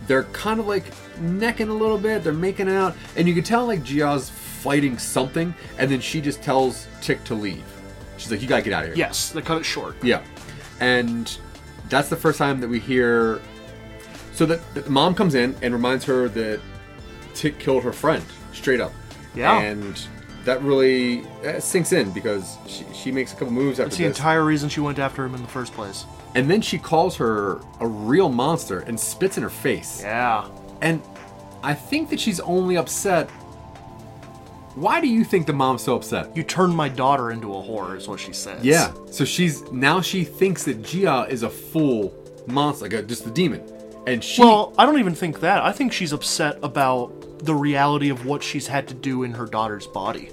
S2: they're kind of like necking a little bit. They're making out, and you can tell like Gia's fighting something, and then she just tells Tick to leave. She's like, "You gotta get out of here."
S1: Yes, they cut it short.
S2: Yeah, and that's the first time that we hear. So that the mom comes in and reminds her that Tick killed her friend straight up.
S1: Yeah.
S2: and that really sinks in because she, she makes a couple moves after
S1: That's the
S2: this,
S1: entire reason she went after him in the first place.
S2: and then she calls her a real monster and spits in her face.
S1: Yeah.
S2: And I think that she's only upset Why do you think the mom's so upset?
S1: You turned my daughter into a whore, is what she says.
S2: Yeah. So she's now she thinks that Gia is a full monster, like uh, a, just the demon, and she.
S1: Well, I don't even think that. I think she's upset about the reality of what she's had to do in her daughter's body.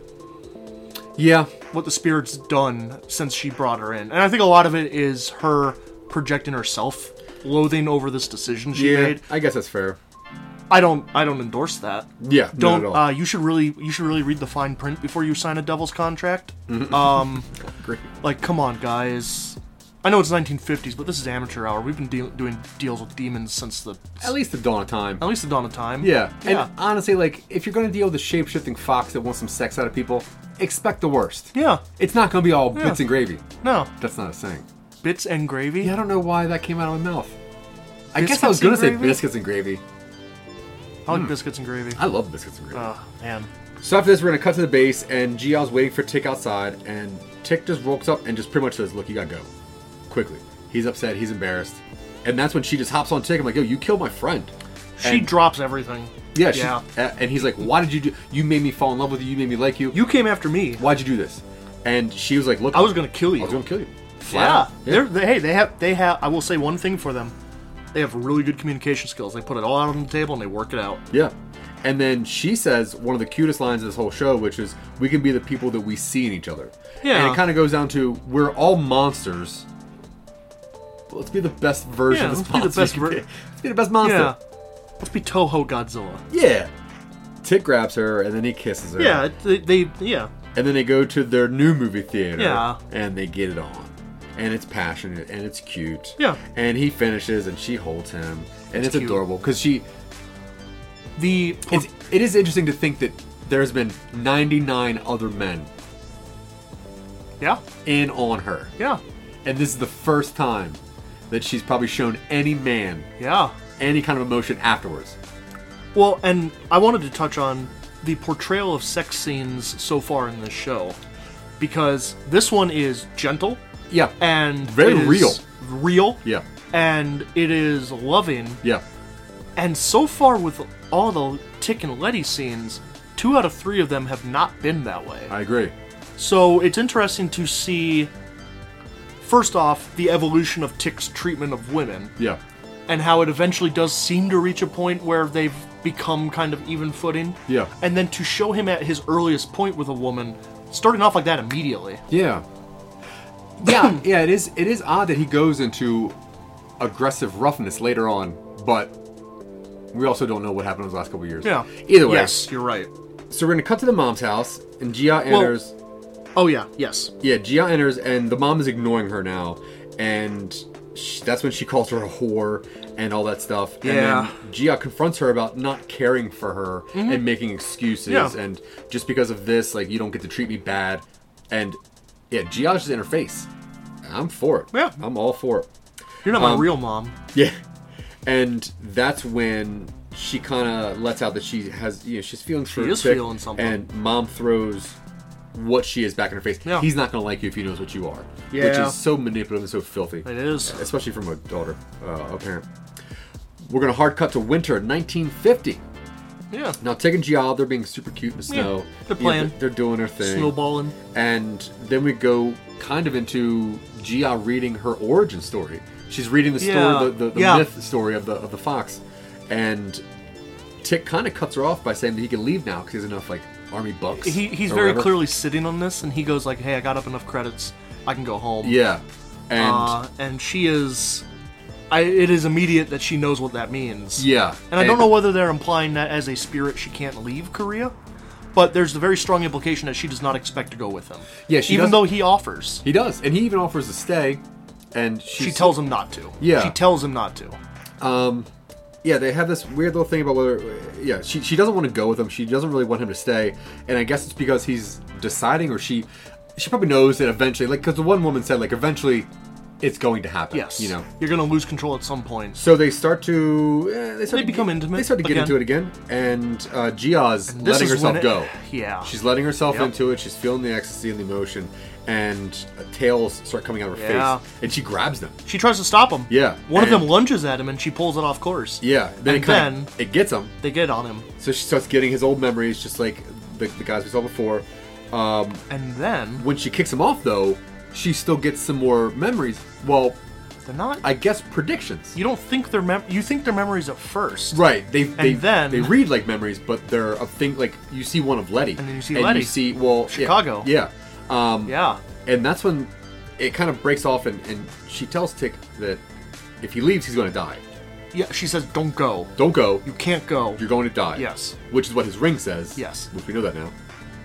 S2: yeah.
S1: What the spirit's done since she brought her in. And I think a lot of it is her projecting herself, loathing over this decision she
S2: Yeah.
S1: made.
S2: I guess that's fair.
S1: I don't I don't endorse that.
S2: Yeah.
S1: Don't
S2: Not at all.
S1: uh you should really you should really read the fine print before you sign a devil's contract.
S2: Mm-hmm.
S1: Um
S2: Great.
S1: like come on guys. I know it's 1950s, but this is amateur hour. We've been deal doing deals with demons since the
S2: At least the dawn of time.
S1: at least the dawn of time.
S2: Yeah. And
S1: Yeah.
S2: honestly, like, if you're gonna deal with a shape shifting fox that wants some sex out of people, expect the worst.
S1: Yeah.
S2: It's not gonna be all bits and gravy.
S1: No.
S2: That's not a saying.
S1: Bits and gravy.
S2: Yeah, I don't know why that came out of my mouth. I guess I was gonna say
S1: gravy?
S2: biscuits and gravy.
S1: I like hmm. biscuits and gravy.
S2: I love biscuits and gravy.
S1: Oh man.
S2: So after this, we're gonna cut to the base, and Gia's waiting for Tick outside, and Tick just walks up and just pretty much says, "Look, you gotta go, quickly." He's upset. He's embarrassed, and that's when she just hops on Tick. I'm like, "Yo, you killed my friend."
S1: She
S2: And-
S1: drops everything.
S2: Yeah, she,
S1: Yeah.
S2: a- and he's like, "Why did you do? You made me fall in love with you. You made me like you.
S1: You came after me.
S2: Why'd you do this?" And she was like, "Look,
S1: I was gonna kill you.
S2: I was gonna kill you." Flat
S1: Yeah.
S2: out.
S1: They're, they, hey, they have they have I will say one thing for them. They have really good communication skills. They put it all out on the table and they work it out.
S2: Yeah. And then she says one of the cutest lines of this whole show, which is, "We can be the people that we see in each other."
S1: Yeah.
S2: And it kind of goes down to we're all monsters. But let's be the best version
S1: Yeah,
S2: of this
S1: let's be the best ver-
S2: Let's be the best monster.
S1: Yeah. Let's be Toho Godzilla.
S2: Yeah. Tick grabs her and then he kisses her.
S1: Yeah, they, they yeah.
S2: And then they go to their new movie theater.
S1: Yeah.
S2: And they get it on. And it's passionate and it's cute.
S1: Yeah.
S2: And he finishes and she holds him. And it's,
S1: It's
S2: adorable because she.
S1: The
S2: It's, um, it is interesting to think that there's been 99 other men
S1: yeah,
S2: in on her.
S1: yeah,
S2: And this is the first time that she's probably shown any man
S1: yeah.
S2: any kind of emotion afterwards.
S1: Well, and I wanted to touch on the portrayal of sex scenes so far in this show because this one is gentle
S2: Yeah.
S1: and
S2: Very
S1: it is
S2: real.
S1: real,
S2: Yeah.
S1: and it is loving.
S2: Yeah.
S1: And so far, with all the Tick and Leti scenes, two out of three of them have not been that way.
S2: I agree.
S1: So it's interesting to see, first off, the evolution of Tick's treatment of women,
S2: Yeah.
S1: and how it eventually does seem to reach a point where they've become kind of even footing.
S2: Yeah.
S1: And then to show him at his earliest point with a woman, starting off like that immediately.
S2: Yeah. Yeah, yeah, it is it is odd that he goes into aggressive roughness later on, but we also don't know what happened in those last couple years.
S1: Yeah.
S2: Either way.
S1: Yes, you're right.
S2: So we're gonna cut to the mom's house and Gia enters
S1: Oh yeah, yes.
S2: Yeah, Gia enters and the mom is ignoring her now, and sh that's when she calls her a whore and all that stuff.
S1: Yeah.
S2: And then Gia confronts her about not caring for her and making excuses,
S1: Mm-hmm. Yeah.
S2: and just because of this, like you don't get to treat me bad. And yeah, Gia's just in her face. I'm for it.
S1: Yeah.
S2: I'm all for it.
S1: You're not my
S2: Um,
S1: real mom.
S2: Yeah. And that's when she kind of lets out that she has, you know, she's feeling for
S1: is feeling something.
S2: And mom throws what she is back in her face.
S1: Yeah.
S2: He's not going to like you if he knows what you are.
S1: Yeah.
S2: Which is so manipulative and so filthy.
S1: It is.
S2: Especially from a daughter, uh, a parent. We're going to hard cut to winter 1950.
S1: Yeah.
S2: Now, Tick and Gia, they're being super cute in the
S1: Yeah,
S2: snow.
S1: they're
S2: You know,
S1: playing.
S2: they're, they're doing their thing.
S1: Snowballing.
S2: And then we go kind of into Gia reading her origin story. She's reading the story,
S1: Yeah.
S2: the, the, the
S1: Yeah.
S2: myth story of the of the fox, and Tick kind of cuts her off by saying that he can leave now because he has enough like army bucks.
S1: He, he's very
S2: whatever.
S1: clearly sitting on this, and he goes like, "Hey, I got up enough credits. I can go home."
S2: Yeah, and
S1: Uh, and she is. I, it is immediate that she knows what that means.
S2: yeah,
S1: And I don't know whether they're implying that as a spirit she can't leave Korea, but there's the very strong implication that she does not expect to go with him.
S2: Yeah, she
S1: even
S2: does-
S1: though he offers,
S2: he does, and he even offers to stay, and
S1: she
S2: she's-
S1: tells him not to.
S2: Yeah.
S1: she tells him not to.
S2: Um, yeah, they have this weird little thing about whether, yeah, she, she doesn't want to go with him. She doesn't really want him to stay, and I guess it's because he's deciding, or she, she probably knows that eventually, like, because the one woman said, like, eventually, it's going to happen.
S1: Yes,
S2: you know.
S1: you're gonna lose control at some point.
S2: So they start to, eh, they, start
S1: They
S2: to
S1: become
S2: get,
S1: intimate
S2: They start to get
S1: again.
S2: into it again, and uh, Gia's
S1: This
S2: letting herself
S1: it-
S2: go.
S1: Yeah,
S2: She's letting herself
S1: Yep.
S2: into it. She's feeling the ecstasy and the emotion, and uh, tails start coming out of her
S1: Yeah.
S2: face, and she grabs them.
S1: she tries to stop him.
S2: Yeah,
S1: one of them lunges at him, and she pulls it off course.
S2: Yeah, then
S1: And
S2: it
S1: then-
S2: of it gets him.
S1: they get on him.
S2: So she starts getting his old memories, just like the, the guys we saw before. Um,
S1: And then
S2: when she kicks him off, though, she still gets some more memories. Well,
S1: they're not.
S2: I guess predictions.
S1: you don't think they're mem- you think they're memories at first,
S2: Right. They they
S1: then-
S2: they read like memories, but they're a thing like you see one of Leti,
S1: And then you see Leti.
S2: you see well yeah,
S1: Chicago.
S2: Yeah. Um,
S1: Yeah.
S2: And that's when it kind of breaks off, and, and she tells Tick that if he leaves, he's going to die.
S1: Yeah. She says, "Don't go.
S2: Don't go.
S1: You can't go."
S2: You're going to die.
S1: Yes.
S2: Which is what his ring says.
S1: Yes.
S2: Which we know that now.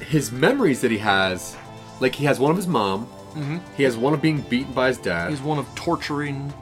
S2: His memories that he has, like he has one of his mom. Mm-hmm. He has one of being beaten by his dad.
S1: He's one of torturing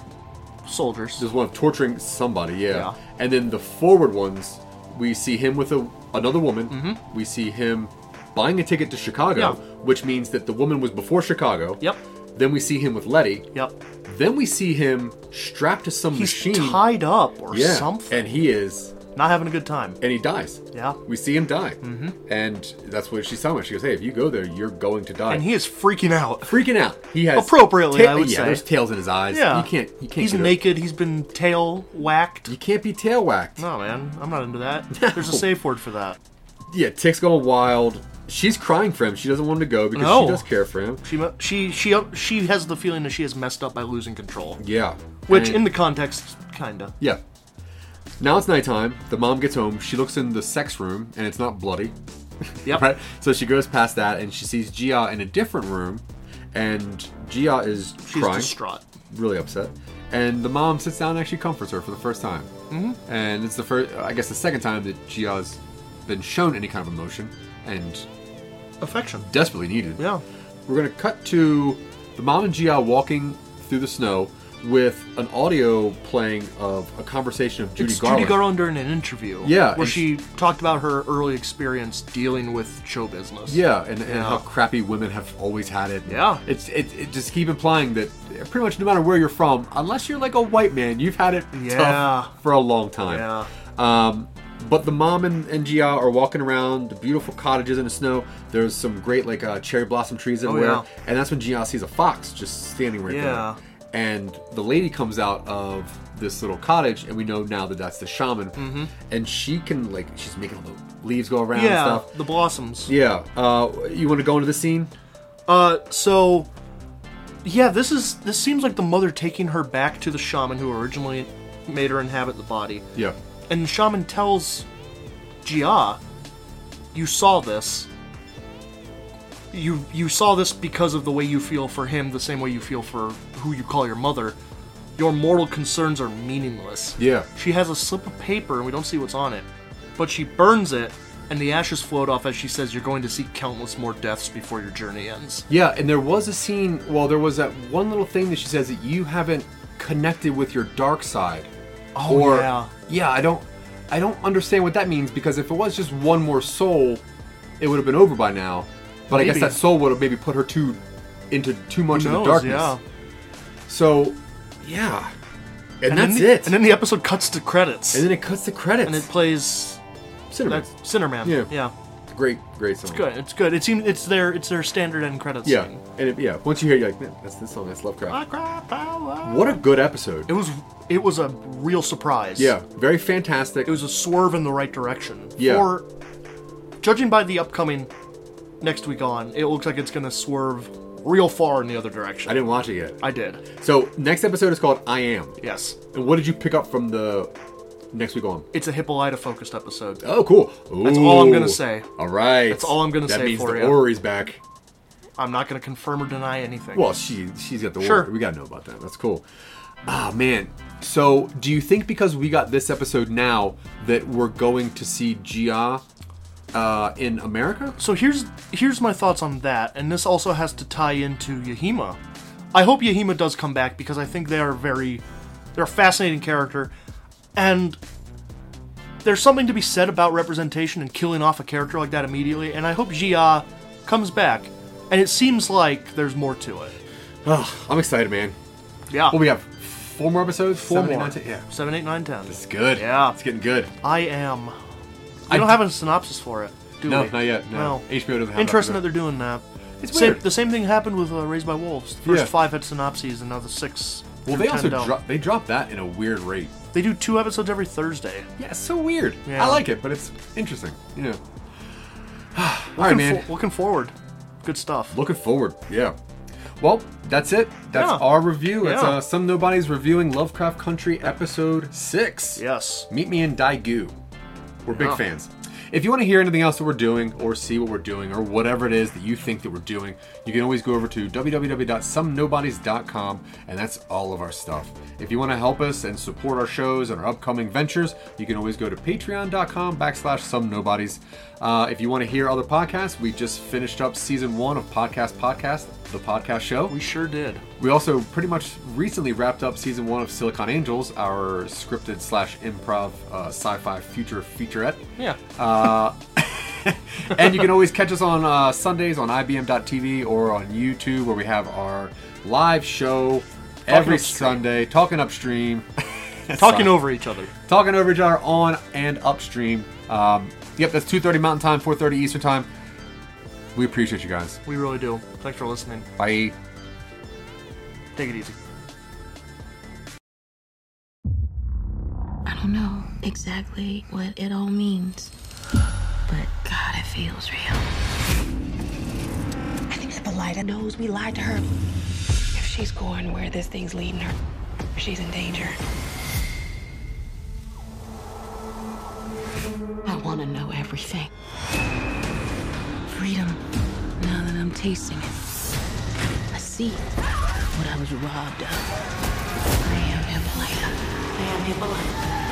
S1: soldiers.
S2: There's one of torturing somebody, yeah.
S1: Yeah.
S2: And then the forward ones, we see him with a, another woman.
S1: Mm-hmm.
S2: We see him buying a ticket to Chicago,
S1: Yeah.
S2: which means that the woman was before Chicago.
S1: Yep.
S2: Then we see him with Leti.
S1: Yep.
S2: Then we see him strapped to some
S1: He's
S2: machine.
S1: tied up or
S2: yeah.
S1: something.
S2: And he is,
S1: Not having a good time.
S2: and he dies.
S1: Yeah.
S2: We see him die. Mm-hmm. And that's what she's telling us. She goes, hey, if you go there, you're going to die.
S1: And he is freaking out.
S2: freaking out. He has
S1: Appropriately, I would
S2: yeah,
S1: say.
S2: there's tails in his eyes.
S1: Yeah.
S2: you can't. You can't.
S1: He's naked. He's been tail whacked.
S2: You can't be tail whacked.
S1: No, man. I'm not into that. There's a safe word for that.
S2: Yeah, Tick's going wild. She's crying for him. She doesn't want him to go because
S1: No.
S2: she does care for him.
S1: She she she she has the feeling that she has messed up by losing control.
S2: Yeah.
S1: Which,
S2: And-
S1: in the context, kinda.
S2: yeah. Now it's nighttime. The mom gets home. She looks in the sex room, and it's not bloody.
S1: Yep.
S2: Right. So she goes past that, and she sees Gia in a different room, and Gia is
S1: She's
S2: crying,
S1: distraught.
S2: really upset. And the mom sits down and actually comforts her for the first time. Mm-hmm. And it's the first, I guess, the second time that Gia's been shown any kind of emotion, and
S1: Affection.
S2: desperately needed.
S1: Yeah.
S2: We're gonna cut to the mom and Gia walking through the snow with an audio playing of a conversation of Judy
S1: it's
S2: Garland.
S1: Judy Garland during an interview.
S2: Yeah,
S1: Where she talked about her early experience dealing with show business.
S2: Yeah, and, and how crappy women have always had it.
S1: Yeah.
S2: it's it, it just keep implying that pretty much no matter where you're from, unless you're like a white man, you've had it
S1: Yeah.
S2: tough for a long time.
S1: Yeah.
S2: Um, but the mom and, and Gia are walking around the beautiful cottages in the snow. There's some great like uh, cherry blossom trees everywhere,
S1: Oh, yeah.
S2: and that's when Gia sees a fox just standing right
S1: Yeah.
S2: there. And the lady comes out of this little cottage, and we know now that that's the shaman. Mm-hmm. And she can like she's making all the leaves go around and
S1: Yeah.
S2: stuff.
S1: The blossoms.
S2: Yeah. Uh, you want to go into the scene?
S1: Uh, so yeah, this is this seems like the mother taking her back to the shaman who originally made her inhabit the body.
S2: Yeah.
S1: And the shaman tells Jia, "You saw this. You you saw this because of the way you feel for him, the same way you feel for who you call your mother. Your mortal concerns are meaningless."
S2: Yeah.
S1: She has a slip of paper and we don't see what's on it, but she burns it. And the ashes float off as she says, "You're going to see countless more deaths before your journey ends."
S2: Yeah, and there was a scene. Well, there was that one little thing that she says that you haven't connected with your dark side.
S1: Oh,
S2: or,
S1: yeah.
S2: Yeah, I don't. I don't understand what that means because if it was just one more soul, it would have been over by now. But I guess that soul would have maybe put her too into too much of the darkness.
S1: Yeah.
S2: So, yeah, and,
S1: And
S2: that's
S1: then the,
S2: it.
S1: And then the episode cuts to credits.
S2: And then it cuts the credits.
S1: and it plays. Sinnerman.
S2: Yeah.
S1: yeah.
S2: great, great song.
S1: It's good. It's good. It seems it's their it's their standard end credits.
S2: Yeah, and it, yeah. Once you hear, it, you're like, man, that's this song. That's Lovecraft.
S1: Power.
S2: What a good episode.
S1: It was it was a real surprise.
S2: Yeah, very fantastic.
S1: It was a swerve in the right direction.
S2: Yeah.
S1: For judging by the upcoming next week on, it looks like it's gonna swerve real far in the other direction.
S2: I didn't watch it yet.
S1: I did.
S2: So next episode is called I Am.
S1: Yes.
S2: And what did you pick up from the next week on?
S1: It's a Hippolyta focused episode.
S2: Oh, cool.
S1: That's all I'm gonna say.
S2: All right.
S1: That's all I'm gonna
S2: that
S1: say
S2: means
S1: for
S2: the
S1: ya.
S2: Ori's back.
S1: I'm not gonna confirm or deny anything.
S2: Well, she she's got the
S1: Sure.
S2: We gotta know about that. That's cool. Ah man. So do you think because we got this episode now that we're going to see Gia uh, in America?
S1: So here's here's my thoughts on that, and this also has to tie into Yahima. I hope Yahima does come back because I think they are very they're a fascinating character, and there's something to be said about representation and killing off a character like that immediately. And I hope Jia comes back, and it seems like there's more to it.
S2: Oh, I'm excited, man.
S1: Yeah,
S2: Well, we have four more episodes.
S1: four
S2: Seven, eight,
S1: more.
S2: nine, ten? Yeah.
S1: Seven, eight, nine, ten.
S2: It's good.
S1: Yeah.
S2: It's getting good.
S1: I am.
S2: I
S1: I don't
S2: d-
S1: have a synopsis for it. Do
S2: No,
S1: we?
S2: not yet. No. HBO doesn't have
S1: Interesting
S2: that.
S1: that they're doing that.
S2: It's
S1: Same,
S2: weird.
S1: the same thing happened with uh, Raised by Wolves. The first
S2: Yeah.
S1: five had synopses, and now the six.
S2: Well, they also
S1: 10 don't.
S2: drop they drop that in a weird rate.
S1: They do two episodes every Thursday.
S2: Yeah, it's so weird.
S1: Yeah.
S2: I like it, but it's interesting. You know. All right,
S1: Looking,
S2: man.
S1: fo- looking forward. Good stuff.
S2: Looking forward. Yeah. Well, that's it. That's
S1: Yeah.
S2: our review. It's
S1: Yeah.
S2: uh, Some Nobodies reviewing Lovecraft Country episode 6.
S1: Yes.
S2: Meet me in Daegu. We're big
S1: Yeah.
S2: fans. If you want to hear anything else that we're doing or see what we're doing or whatever it is that you think that we're doing, you can always go over to www.somenobodies.com and that's all of our stuff. If you want to help us and support our shows and our upcoming ventures, you can always go to patreon.com backslash some nobodies. Uh, if you want to hear other podcasts, we just finished up season one of Podcast Podcast, the podcast show.
S1: We sure did.
S2: We also pretty much recently wrapped up season one of Silicon Angels, our scripted slash improv uh, sci-fi future featurette.
S1: Yeah.
S2: Uh, and you can always catch us on uh, Sundays on IBM.TV or on YouTube, where we have our live show every
S1: upstream.
S2: Sunday, talking upstream,
S1: Talking
S2: Sorry.
S1: over each other.
S2: talking over each other on and upstream. Um, yep, that's 2:30 Mountain Time, 4:30 Eastern Time. We appreciate you guys.
S1: We really do. Thanks for listening.
S2: Bye.
S1: Take it easy.
S5: I don't know exactly what it all means, but God, it feels real. I think Hippolyta knows we lied to her. If she's going where this thing's leading her, she's in danger. I want to know everything. Freedom, now that I'm tasting it. I see what I was robbed of. I am Hippolyta. I am Hippolyta.